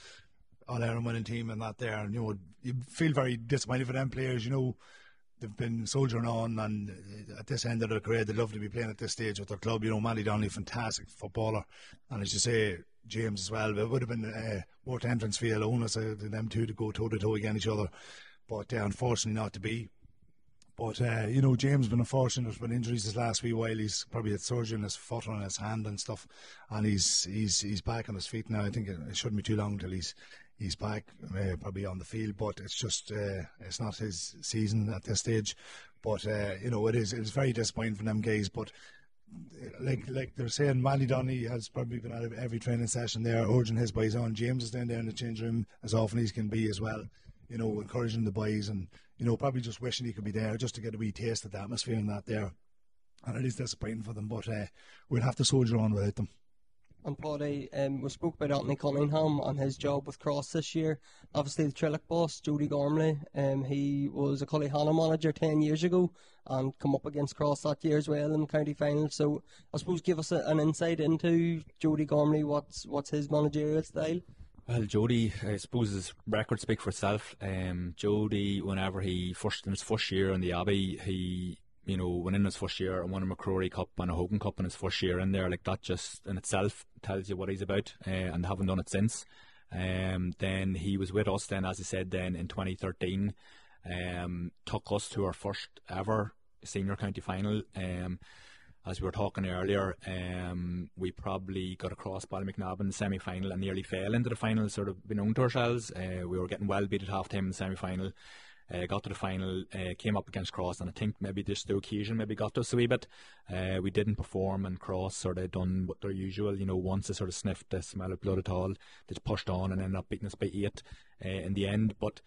C: All Ireland winning team and that there. And, you know, you feel very disappointed for them players. You know, they've been soldiering on, and at this end of their career, they'd love to be playing at this stage with their club. You know, Matty Donnelly, fantastic footballer, and as you say, James as well. It would have been uh, worth entrance fee alone as uh, them two to go toe to toe against each other, but uh, unfortunately not to be. But uh, you know, James been unfortunate with injuries this last wee while. He's probably had surgery on his foot and his hand and stuff, and he's he's he's back on his feet now. I think it, it shouldn't be too long till he's he's back, uh, probably on the field. But it's just uh, it's not his season at this stage. But uh, you know, it is it's very disappointing for them guys. But like like they're saying, Matty Donnelly has probably been at every training session there, urging his boys on. James is down there in the change room as often as he can be as well you know, encouraging the boys and, you know, probably just wishing he could be there just to get a wee taste of the atmosphere and that there. And it is disappointing for them, but uh, we'll have to soldier on without them.
A: And Paddy, um, we spoke about Anthony Cunningham and his job with Cross this year. Obviously, the Trillick boss, Jody Gormley, um, he was a Cullyhanna manager 10 years ago and come up against Cross that year as well in the county final. So, I suppose give us a, an insight into Jody Gormley, what's, what's his managerial style?
B: Well, Jody, I suppose his record speak for itself. Um, Jody, whenever he first in his first year in the Abbey, he you know, went in his first year and won a McCrory Cup and a Hogan Cup in his first year in there, like that just in itself tells you what he's about, uh, and haven't done it since. Um, then he was with us then, as I said, then in 2013, um, took us to our first ever senior county final. Um, as we were talking earlier, um, we probably got across Ballymacnab in the semi final and nearly fell into the final, sort of been known to ourselves. Uh, we were getting well beat at half time in the semi final. Uh, got to the final, uh, came up against Cross, and I think maybe just the occasion maybe got to us a wee bit. Uh, we didn't perform, and Cross sort of done what their usual, you know, once they sort of sniffed the smell of blood at all, they pushed on and ended up beating us by eight uh, in the end. But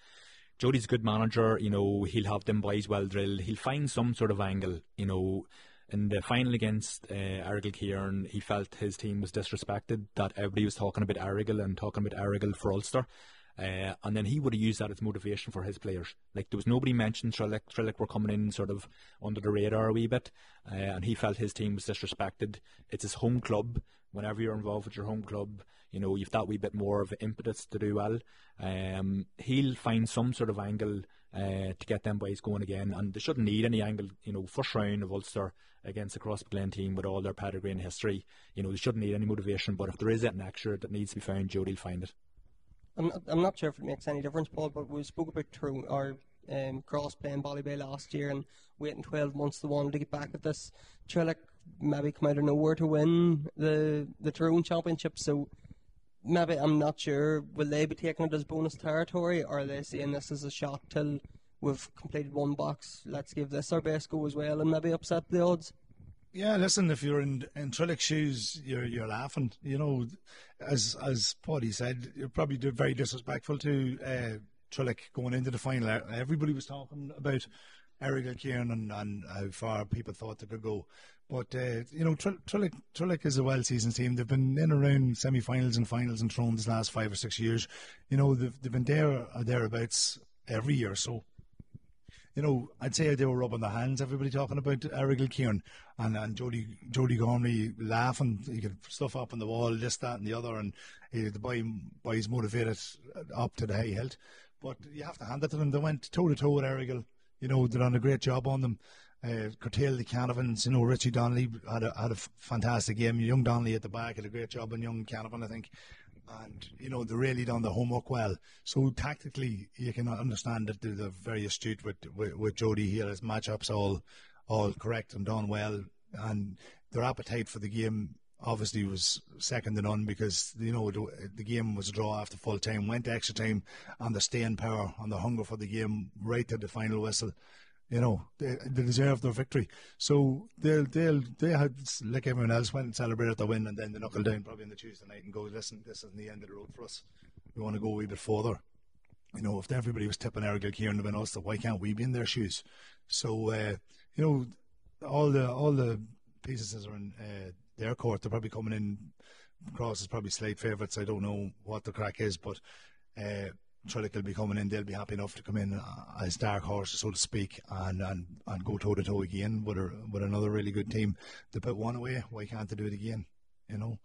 B: Jody's a good manager, you know, he'll have them boys well drilled, he'll find some sort of angle, you know. In the final against uh, Errigal Ciarán, he felt his team was disrespected, that everybody was talking about Errigal and talking about Errigal for Ulster. Uh, and then he would have used that as motivation for his players. Like there was nobody mentioned Trillick. Trillick were coming in sort of under the radar a wee bit, uh, and he felt his team was disrespected. It's his home club. Whenever you're involved with your home club, you know you've that wee bit more of impetus to do well. Um, he'll find some sort of angle uh, to get them boys going again, and they shouldn't need any angle. You know, first round of Ulster against the Crossglen team with all their pedigree and history. You know, they shouldn't need any motivation. But if there is anything extra that needs to be found, Jody'll find it.
A: I'm not, I'm not sure if it makes any difference, Paul, but we spoke about Tyrone, our um, cross playing Ballybay last year and waiting 12 months to wanted to get back at this. Trillick maybe come out of nowhere to win the, the Tyrone Championship, so maybe I'm not sure. Will they be taking it as bonus territory, or are they seeing this as a shot till we've completed one box? Let's give this our best go as well and maybe upset the odds?
C: Yeah, listen, if you're in in Trillick's shoes, you're you're laughing. You know, as as Paddy said, you're probably very disrespectful to uh, Trillick going into the final. Everybody was talking about Errigal Ciarán and, and how far people thought they could go. But, uh, you know, Trillick, Trillick is a well seasoned team. They've been in around semi finals and finals and Tyrone this last five or six years. You know, they've, they've been there or thereabouts every year. So you know, I'd say they were rubbing their hands. Everybody talking about Errigal Ciarán and and Jody Jody Gormley laughing. He could stuff up on the wall, this, that, and the other, and he, the boy boys motivated up to the high hilt. But you have to hand it to them. They went toe to toe with Errigal. You know, they done a great job on them. Uh, curtail the Canavans. You know, Richie Donnelly had a had a fantastic game. Young Donnelly at the back had a great job on Young Canavan, I think and you know they really done the homework well. So tactically, you can understand that they're very astute with with, with Jody here. His matchups all all correct and done well, and their appetite for the game obviously was second to none because you know the, game was a draw after full time, went extra time, and the staying power and the hunger for the game right to the final whistle you know, they, they deserve their victory. So they'll they'll they had like everyone else went and celebrated the win, and then they knuckle down probably on the Tuesday night and go, listen, this isn't the end of the road for us. We want to go a wee bit further. You know, if everybody was tipping Errigal here and us, why can't we be in their shoes? So uh, you know, all the all the pieces are in uh, their court. They're probably coming in. Cross is probably slight favourites. I don't know what the crack is, but. Uh, Trillick will be coming in, they'll be happy enough to come in uh, as dark horses, so to speak, and, and, and go toe to toe again with, a, with another really good team. They put one away, why can't they do it again? You know?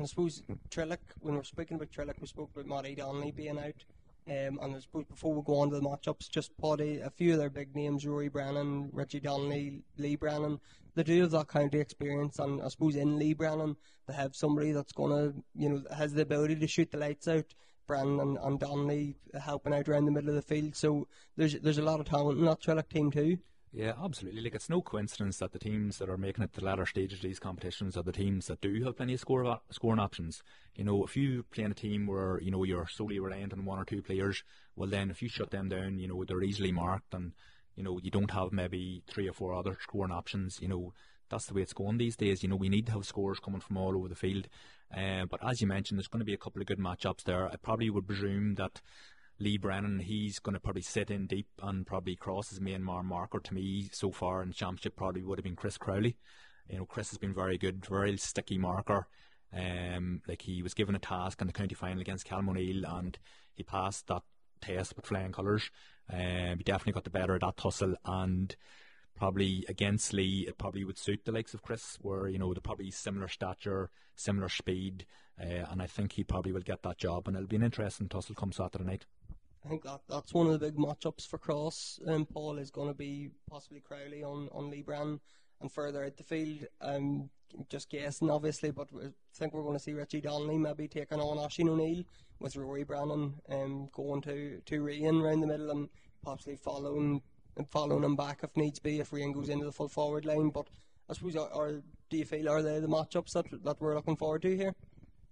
A: I suppose Trillick, when we're speaking about Trillick, we spoke about Matty Donnelly being out. Um, and I suppose before we go on to the matchups, just Paddy, a few of their big names, Rory Brennan, Richie Donnelly, Lee Brennan, they do have that county experience, and I suppose in Lee Brennan, they have somebody that's to, you know, has the ability to shoot the lights out. Brennan and, and Donnelly helping out around the middle of the field. So there's there's a lot of talent in that Trillick team too.
B: Yeah, absolutely. Like it's no coincidence that the teams that are making it to the latter stages of these competitions are the teams that do have plenty of score scoring options. You know, if you play in a team where you know you're solely reliant on one or two players, well then if you shut them down, you know they're easily marked, and you know you don't have maybe three or four other scoring options. You know that's the way it's going these days. You know, we need to have scores coming from all over the field. Uh, but as you mentioned, there's going to be a couple of good matchups there. I probably would presume that Lee Brennan, he's going to probably sit in deep and probably cross his main marker to me so far in championship probably would have been Chris Crowley. You know, Chris has been very good, very sticky marker. Um, like he was given a task in the county final against Callum O'Neill, and he passed that test with flying colours. Um, he definitely got the better of that tussle, and probably against Lee, it probably would suit the likes of Chris, where you know they're probably similar stature, similar speed, uh, and I think he probably will get that job, and it'll be an interesting tussle come Saturday night.
A: I think that that's one of the big matchups for Cross. Um, Paul is going to be possibly Crowley on on Lee Brennan and further out the field. Um, just guessing, obviously, but I think we're going to see Richie Donnelly maybe taking on Oisín O'Neill with Rory Brennan um, going to to Rian around the middle and possibly following following him back if needs be if Rian goes into the full forward line. But I suppose, uh, are, are do you feel are they the matchups that that we're looking forward to here?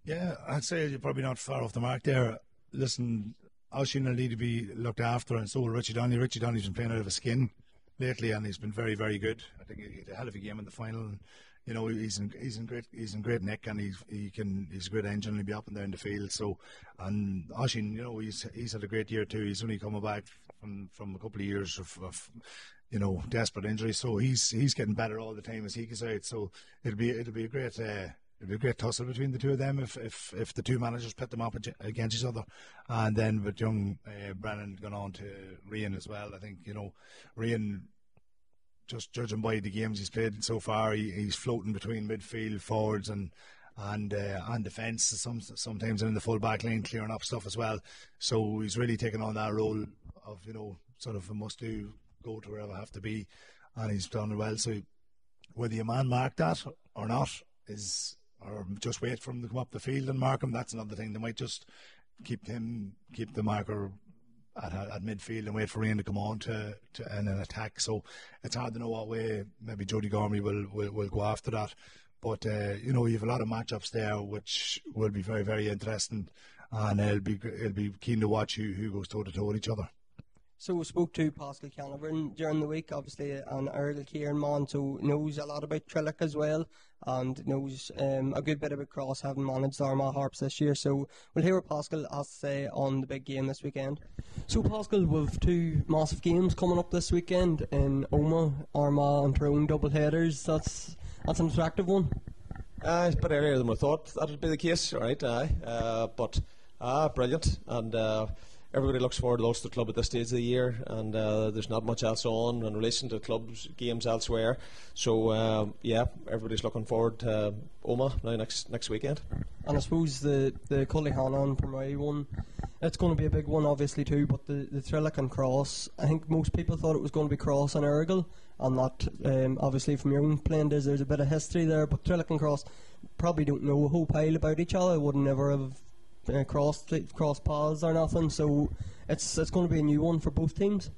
C: Yeah, I'd say you're probably not far off the mark there. Listen, Oisín will need to be looked after, and so will Richie Donnelly. Richie Donnelly's been playing out of his skin lately, and he's been very, very good. I think he had a hell of a game in the final. And, you know, he's in he's in great he's in great nick, and he's he can he's a great engine. and He'll be up and down the field. So, and Oisín, you know, he's he's had a great year too. He's only coming back from from a couple of years of, of you know desperate injury. So he's he's getting better all the time as he goes out. So it'll be it'll be a great. Uh, It'd be a great tussle between the two of them if, if, if the two managers pit them up against each other. And then with young uh, Brennan going on to Rian as well, I think, you know, Rian, just judging by the games he's played so far, he, he's floating between midfield, forwards, and and uh, defence some, sometimes in the full back line clearing up stuff as well. So he's really taken on that role of, you know, sort of a must do, go to wherever I have to be. And he's done well. So whether you man mark that or not is or just wait for him to come up the field and mark him. That's another thing. They might just keep him, keep the marker at, at midfield and wait for Rian to come on to, to in an attack. So it's hard to know what way maybe Jody Gormley will, will, will go after that. But uh, you know, you have a lot of matchups there, which will be very, very interesting, and it'll be it'll be keen to watch who, who goes toe to toe with each other.
A: So we spoke to Pascal Canavan during the week, obviously, and Errigal Ciarán so knows a lot about Trillick as well, and knows um, a good bit about Cross, having managed Armagh Harps this year. So we'll hear what Pascal has to say on the big game this weekend. So Pascal, we've two massive games coming up this weekend in Omagh, Armagh and Tyrone double headers. That's that's an attractive one.
E: Uh, it's a bit earlier than we thought that would be the case, right? Aye, uh, but ah, brilliant and. Uh, everybody looks forward to the Ulster Club at this stage of the year, and uh, there's not much else on in relation to clubs games elsewhere. So uh, yeah, everybody's looking forward to Omagh now next next weekend.
A: And I suppose the the Cullyhanna and Pomeroy one, it's going to be a big one obviously too. But the the Trillick and Cross, I think most people thought it was going to be Cross and Errigal, and that um, obviously from your own playing days there's a bit of history there. But Trillick and Cross probably don't know a whole pile about each other. Would never have uh, cross cross paths or nothing. So it's it's going to be a new one for both teams.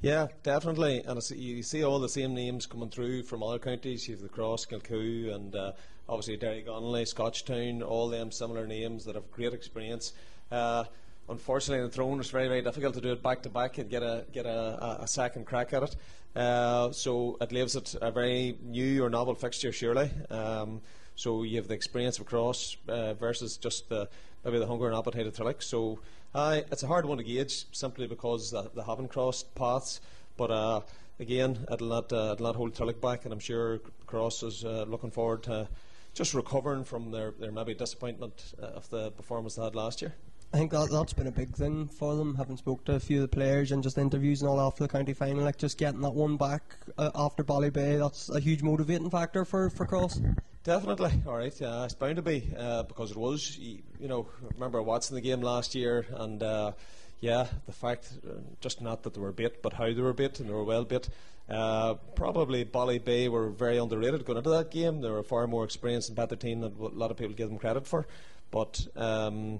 E: Yeah, definitely. And you see all the same names coming through from other counties. You have the Cross, Kilcoo, and uh, obviously Derrygonnelly, Scotstown, all them similar names that have great experience. Uh, unfortunately, in the throne, it's very, very difficult to do it back to back and get a get a, a second crack at it. Uh, so it leaves it a very new or novel fixture, surely. Um, so you have the experience of Cross uh, versus just the maybe the hunger and appetite of Trillick. So uh, it's a hard one to gauge simply because they haven't crossed paths. But uh, again, it'll not, uh, it'll not hold Trillick back, and I'm sure Cross is uh, looking forward to just recovering from their, their maybe disappointment uh, of the performance they had last year.
A: I think that, that's been a big thing for them, having spoke to a few of the players and just interviews and all after the county final, like just getting that one back uh, after Ballybay, that's a huge motivating factor for, for Cross.
E: Definitely, all right. Uh, it's bound to be uh, because it was. You, know, remember watching the game last year, and uh, yeah, the fact uh, just not that they were bit, but how they were bit, and they were well bit. Uh, probably Ballybay were very underrated going into that game. They were far more experienced and better team than a lot of people give them credit for. But um,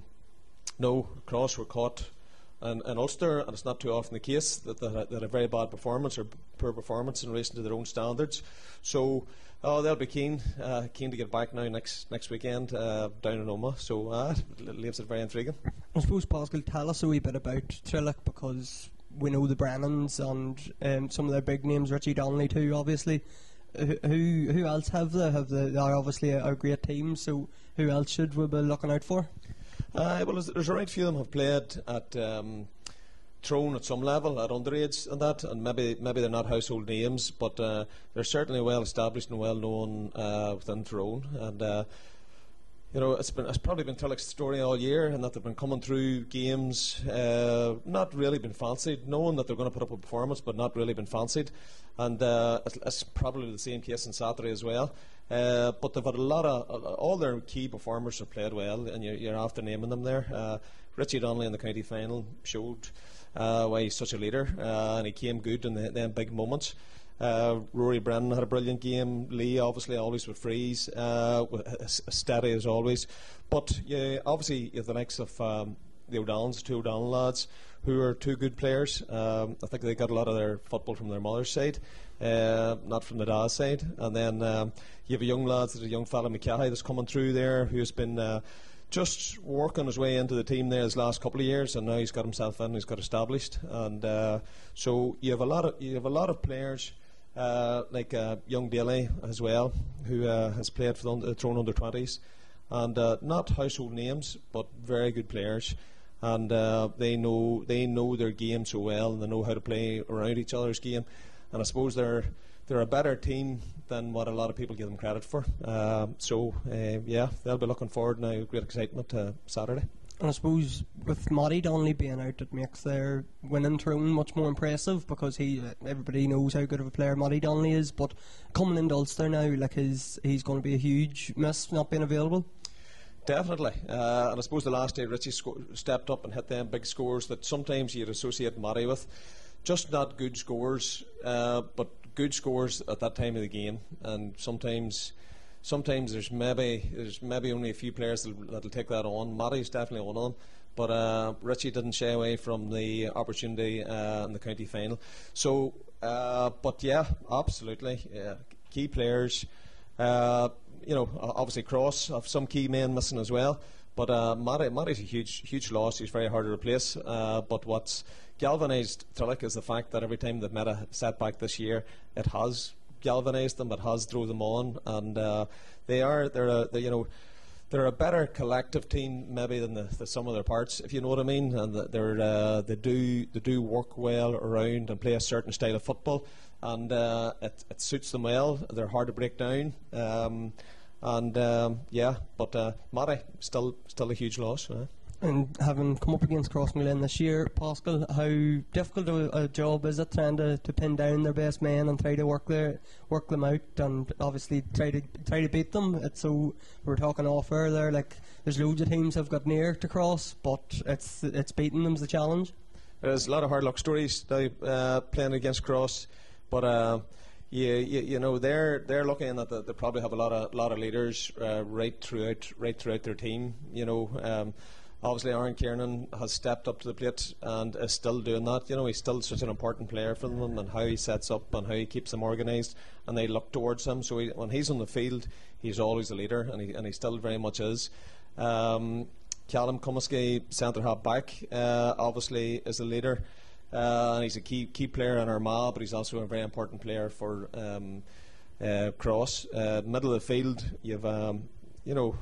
E: no, Cross were caught and, and Ulster, and it's not too often the case that they, had a very bad performance or poor performance in relation to their own standards. So oh, they'll be keen uh, keen to get back now next next weekend uh, down in Omagh. So uh, leaves it very intriguing.
A: I suppose Pascal, tell us a wee bit about Trillick because we know the Brennans and um, some of their big names, Richie Donnelly too, obviously. Who who else have they? Have they? They are obviously a, a great team. So who else should we be looking out for?
E: Uh, well, there's, a right few of them have played at um, Tyrone at some level at underage and that, and maybe maybe they're not household names, but uh, they're certainly well established and well known uh, within Tyrone. And uh, you know, it's been it's probably been Trillick's story all year, and that they've been coming through games, uh, not really been fancied, knowing that they're going to put up a performance, but not really been fancied, and uh, it's, it's, probably the same case on Saturday as well. Uh, but they've had a lot of all their key performers have played well, and you're, you're after naming them there. Uh, Richie Donnelly in the county final showed uh, why he's such a leader, uh, and he came good in the, them big moments. Uh, Rory Brennan had a brilliant game. Lee obviously always with frees, uh, steady as always. But yeah, obviously the likes of um, the O'Donnells, two O'Donnell lads, who are two good players. Um, I think they got a lot of their football from their mother's side, uh, not from the dad's side. And then um, you have a young lad, a young fella McKay that's coming through there, who's been uh, just working his way into the team there his last couple of years, and now he's got himself in, he's got established, and uh, so you have a lot of you have a lot of players uh, like uh, young Daly as well, who has played for the Tyrone under twenties, and not household names, but very good players, and uh, they know they know their game so well, and they know how to play around each other's game, and I suppose they're they're a better team than what a lot of people give them credit for. Uh, so yeah, they'll be looking forward now, great excitement to Saturday.
A: And I suppose with Matty Donnelly being out, it makes their winning Tyrone much more impressive because he everybody knows how good of a player Matty Donnelly is. But coming into Ulster now, like his, he's going to be a huge miss not being available.
E: Definitely, uh, and I suppose the last day Richie sco- stepped up and hit them big scores that sometimes you'd associate Matty with. Just not good scores, uh, but good scores at that time of the game, and sometimes sometimes there's maybe there's maybe only a few players that'll, that'll take that on. Matty's definitely one of them. But uh, Richie didn't shy away from the opportunity uh, in the county final. So, uh, but yeah, absolutely, yeah. key players. Uh, you know, obviously Cross have some key men missing as well. But uh, Matty, Matty's a huge, huge loss. He's very hard to replace. Uh, but what's galvanised Trillick is the fact that every time they've met a setback this year, it has galvanised them, it has drove them on, and uh, they are they're a, they, you know they're a better collective team maybe than the, the sum of their parts, if you know what I mean. And they're uh, they do they do work well around and play a certain style of football, and uh, it, it suits them well. They're hard to break down. Um, and um, yeah, but uh, Matty still still a huge loss.
A: And having come up against Crossmaglen this year, Pascal, how difficult a, a, job is it trying to, to pin down their best men and try to work their work them out and obviously try to try to beat them? It's so we're talking off air like there's loads of teams have got near to cross, but it's it's beating them's the challenge.
E: There's a lot of hard luck stories now uh, playing against Cross, but. Uh, you, you, you, know they're they're looking at the, they probably have a lot of lot of leaders uh, right throughout right throughout their team. You know, um, obviously Aaron Kernan has stepped up to the plate and is still doing that. You know, he's still such an important player for them and how he sets up and how he keeps them organised and they look towards him. So he, when he's on the field, he's always a leader and he, and he still very much is. Um, Callum Cumasky, centre half back, uh, obviously is a leader. Uh, and he's a key key player in Armagh, but he's also a very important player for um, uh, Cross. Uh, middle of the field, you've um, you know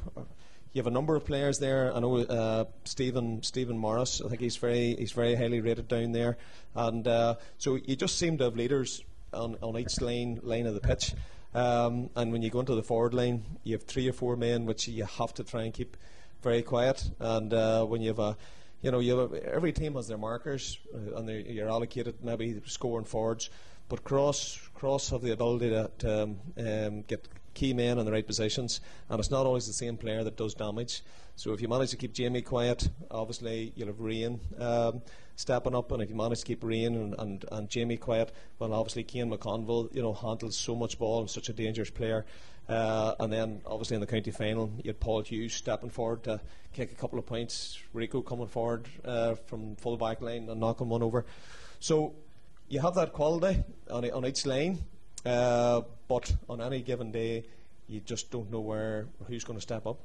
E: you have a number of players there. I know uh, Stephen Stephen Morris. I think he's very he's very highly rated down there, and uh, so you just seem to have leaders on, on each lane line of the pitch. Um, and when you go into the forward line, you have three or four men which you have to try and keep very quiet. And uh, when you have a you know, you have a, every team has their markers, uh, and you're allocated maybe scoring forwards. But Cross Cross have the ability to, to um, um, get key men in the right positions, and it's not always the same player that does damage. So if you manage to keep Jamie quiet, obviously you'll have Rian um, stepping up, and if you manage to keep Rian and, and, and Jamie quiet, well, obviously Cian McConville, you know, handles so much ball and such a dangerous player. Uh, and then obviously in the county final, you had Paul Hughes stepping forward to kick a couple of points. Rico coming forward uh, from full back line and knocking one over. So you have that quality on, on each lane. Uh, but on any given day, you just don't know where who's going to step up.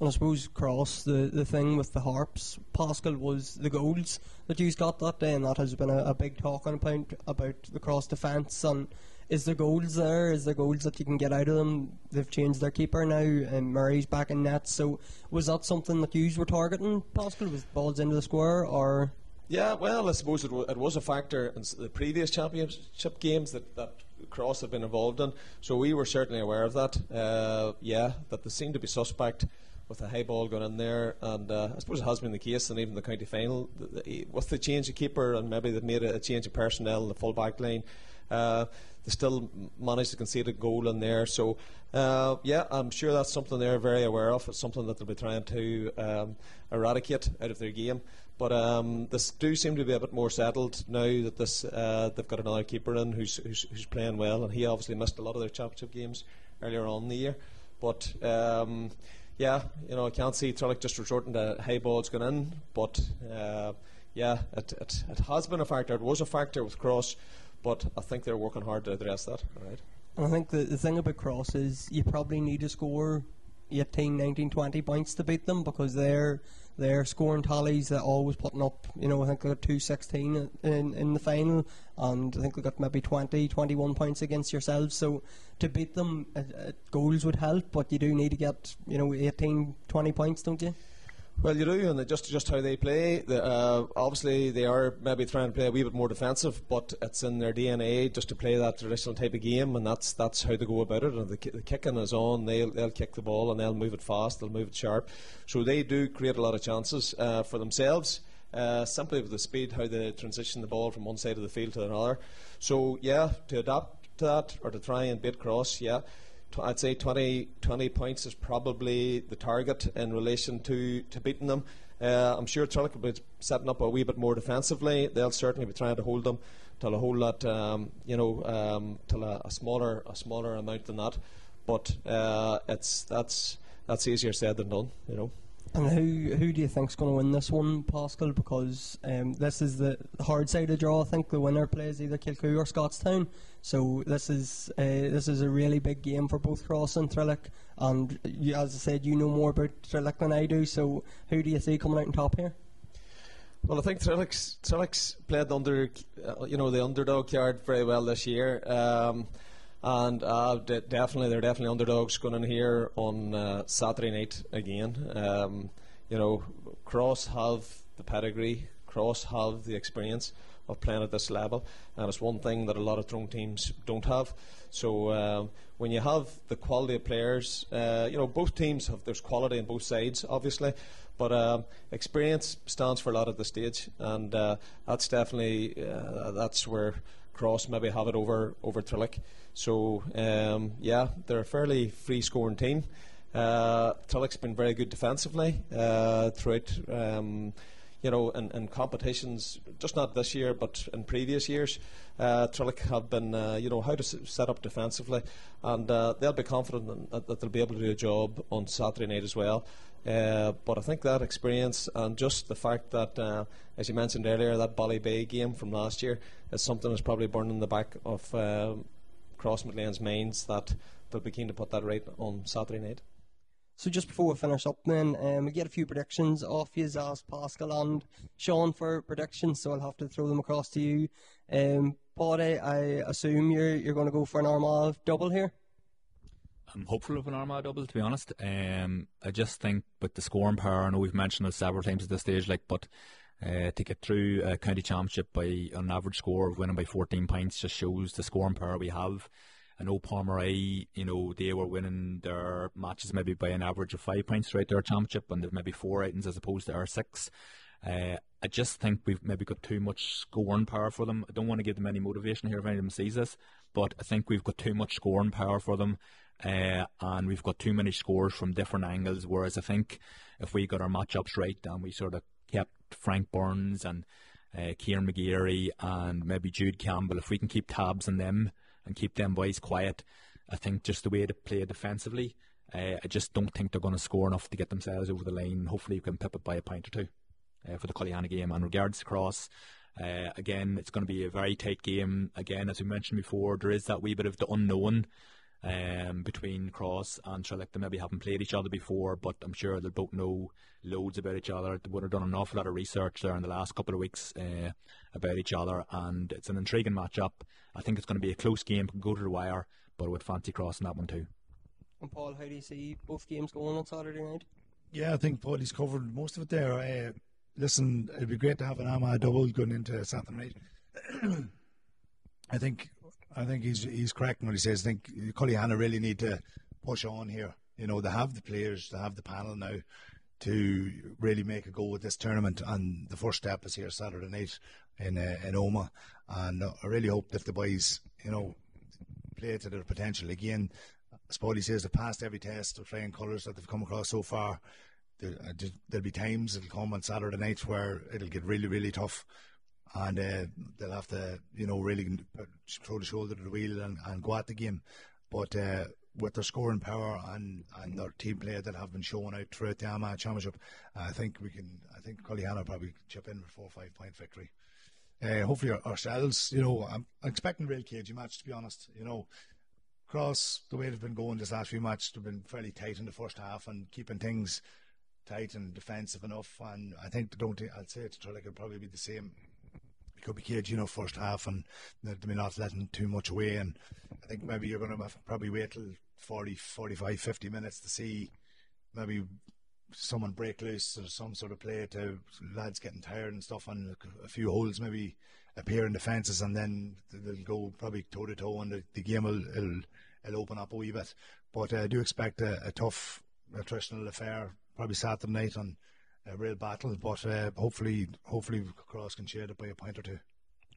A: And I suppose cross the the thing with the harps, Pascal was the goals that you got that day, and that has been a, a big talking point about the cross defence. And is there goals there? Is there goals that you can get out of them? They've changed their keeper now, and Murray's back in net. So was that something that you were targeting, Pascal? Was balls into the square or?
E: Yeah, well, I suppose it, w- it was a factor in the previous championship games that, that Cross have been involved in. So we were certainly aware of that. Uh, yeah, that they seemed to be suspect with a high ball going in there, and uh, I suppose it has been the case, and even the county final, the, the, with the change of keeper, and maybe they've made a, a change of personnel in the full back line. Uh, they still managed to concede a goal in there. So, uh, yeah, I'm sure that's something they're very aware of. It's something that they'll be trying to um, eradicate out of their game. But um, this do seem to be a bit more settled now that this uh, they've got another keeper in who's, who's, who's playing well, and he obviously missed a lot of their championship games earlier on in the year. But um, yeah, you know, I can't see Trillick just resorting to high balls going in. But uh, yeah, it, it, it has been a factor. It was a factor with Cross but I think they're working hard to address that. Right.
A: And I think the, the thing about Cross is you probably need to score 18, 19, 20 points to beat them because they're they're scoring tallies that always putting up. You know, I think they got 216 in in the final, and I think they got maybe 20, 21 points against yourselves. So to beat them, uh, goals would help, but you do need to get you know 18, 20 points, don't you?
E: Well, you do, and just just how they play. The, uh, obviously, they are maybe trying to play a wee bit more defensive, but it's in their DNA just to play that traditional type of game, and that's that's how they go about it. And the, the kicking is on; they'll they'll kick the ball and they'll move it fast, they'll move it sharp. So they do create a lot of chances uh, for themselves. Uh, simply with the speed, how they transition the ball from one side of the field to another. So yeah, to adapt to that or to try and beat cross, yeah. I'd say 20, 20 points is probably the target in relation to, to beating them. Uh, I'm sure Trillick will be setting up a wee bit more defensively. They'll certainly be trying to hold them till a whole lot, um, you know, um, till a, a, smaller a smaller amount than that. But uh, it's that's that's easier said than done, you know.
A: And who who do you think's going to win this one, Pascal? Because um, this is the hard side of the draw. I think the winner plays either Kilcoo or Scotstown. So this is uh, this is a really big game for both Cross and Trillick. And you, as I said, you know more about Trillick than I do. So who do you see coming out on top here?
E: Well, I think Trillick's, Trillick's played under, uh, you know, the underdog card very well this year. Um, and uh, d- definitely they're definitely underdogs going in here on uh, Saturday night again. Um, you know, Cross have the pedigree, Cross have the experience of playing at this level, and it's one thing that a lot of Tyrone teams don't have. So um, when you have the quality of players, uh, you know both teams have there's quality on both sides, obviously, but um, experience stands for a lot at this stage, and uh, that's definitely uh, that's where Cross maybe have it over over Trillick. So um, yeah, they're a fairly free scoring team. Uh, Trillick's been very good defensively uh, throughout. You know, in, in, competitions, just not this year, but in previous years, uh, Trillick have been, uh, you know, how to set up defensively, and uh, they'll be confident that, that, they'll be able to do a job on Saturday night as well. Uh, but I think that experience and just the fact that, uh, as you mentioned earlier, that Ballybay game from last year is something that's probably burned in the back of um, Crossmaglen's minds that they'll be keen to put that right on Saturday night.
A: So just before we finish up, then um, we get a few predictions off you, as Pascal and Sean for predictions. So I'll have to throw them across to you. Um, Paddy, I assume you're you're going to go for an Armagh double here.
B: I'm hopeful of an Armagh double, to be honest. Um, I just think, with the scoring power, I know we've mentioned it several times at this stage, like, but uh, to get through a county championship by an average score of winning by 14 points just shows the scoring power we have. I know Pomeroy, you know, they were winning their matches maybe by an average of five points throughout their championship, and they've maybe four items as opposed to our six. Uh, I just think we've maybe got too much scoring power for them. I don't want to give them any motivation here if any of them sees this, but I think we've got too much scoring power for them, uh, and we've got too many scores from different angles. Whereas I think if we got our matchups right and we sort of kept Frank Burns and uh, Kieran McGeary and maybe Jude Campbell, if we can keep tabs on them and keep them boys quiet, I think just the way to play defensively, uh, I just don't think they're going to score enough to get themselves over the line. Hopefully, you can pip it by a point or two uh, for the Cullyhanna game. And regards to Cross, uh, again, it's going to be a very tight game. Again, as we mentioned before, there is that wee bit of the unknown um, between Cross and Trillick. They maybe haven't played each other before, but I'm sure they'll both know loads about each other. They would have done an awful lot of research there in the last couple of weeks uh, about each other, and it's an intriguing matchup. I think it's going to be a close game, go to the wire, but with fancy Cross in that one too.
A: And Paul, how do you see both games going on Saturday night?
C: Yeah, I think Paulie's covered most of it there. Uh, listen, it'd be great to have an Armagh double going into Saturday night. I think I think he's he's correct when he says I think Cullyhanna really need to push on here. you know, they have the players, they have the panel now to really make a go at this tournament. And the first step is here Saturday night in uh, in Omagh. And uh, I really hope that the boys, you know, play to their potential again. Spotty says they've passed every test of flying colours that they've come across so far. There, uh, there'll be times it'll come on Saturday night where it'll get really, really tough, and uh, they'll have to, you know, really throw the shoulder to the wheel and, and go at the game. But uh, with their scoring power and, and their team play that have been showing out throughout the Armagh Championship, I think we can. I think Cullyhanna probably chip in for four or five point victory. Uh, hopefully ourselves, you know, I'm, expecting a real cagey match to be honest. You know, Cross the way they've been going this last few matches, they've been fairly tight in the first half and keeping things tight and defensive enough. And I think don't. I'd say it's like it'll probably be the same. It could be you know, first half, and they're not letting too much away. And I think maybe you're going to probably wait till 40, 45, 50 minutes to see maybe someone break loose or some sort of play to lads getting tired and stuff, and a few holes maybe appear in the fences, and then they'll go probably toe to toe, and the, the game will it'll, it'll, open up a wee bit. But uh, I do expect a, a tough attritional affair, probably Saturday night, and a real battle. But uh, hopefully, hopefully Cross can share it by a point or two.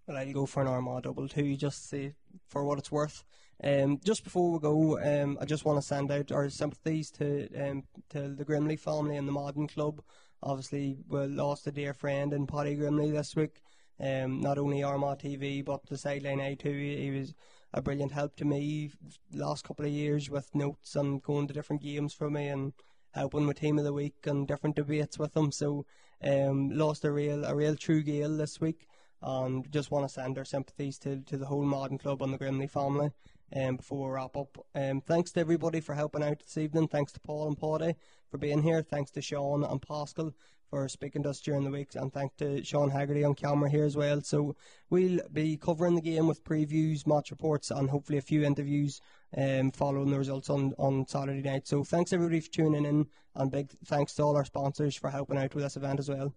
A: Well, I'll go for an Armagh double too, just see for what it's worth. Um, just before we go, um, I just want to send out our sympathies to um, to the Grimley family and the Madden Club. Obviously, we lost a dear friend in Paddy Grimley this week. Um, not only Armagh TV, but the Sideline Eye too. He was a brilliant help to me last couple of years with notes and going to different games for me and helping with Team of the Week and different debates with them. So, um, lost a real a real true Gael this week and just want to send our sympathies to, to the whole Madden Club and the Grimley family um, before we wrap up. Um, thanks to everybody for helping out this evening. Thanks to Paul and Paddy for being here. Thanks to Sean and Pascal for speaking to us during the week. And thanks to Sean Haggerty on camera here as well. So we'll be covering the game with previews, match reports, and hopefully a few interviews um, following the results on, on Saturday night. So thanks everybody for tuning in. And big thanks to all our sponsors for helping out with this event as well.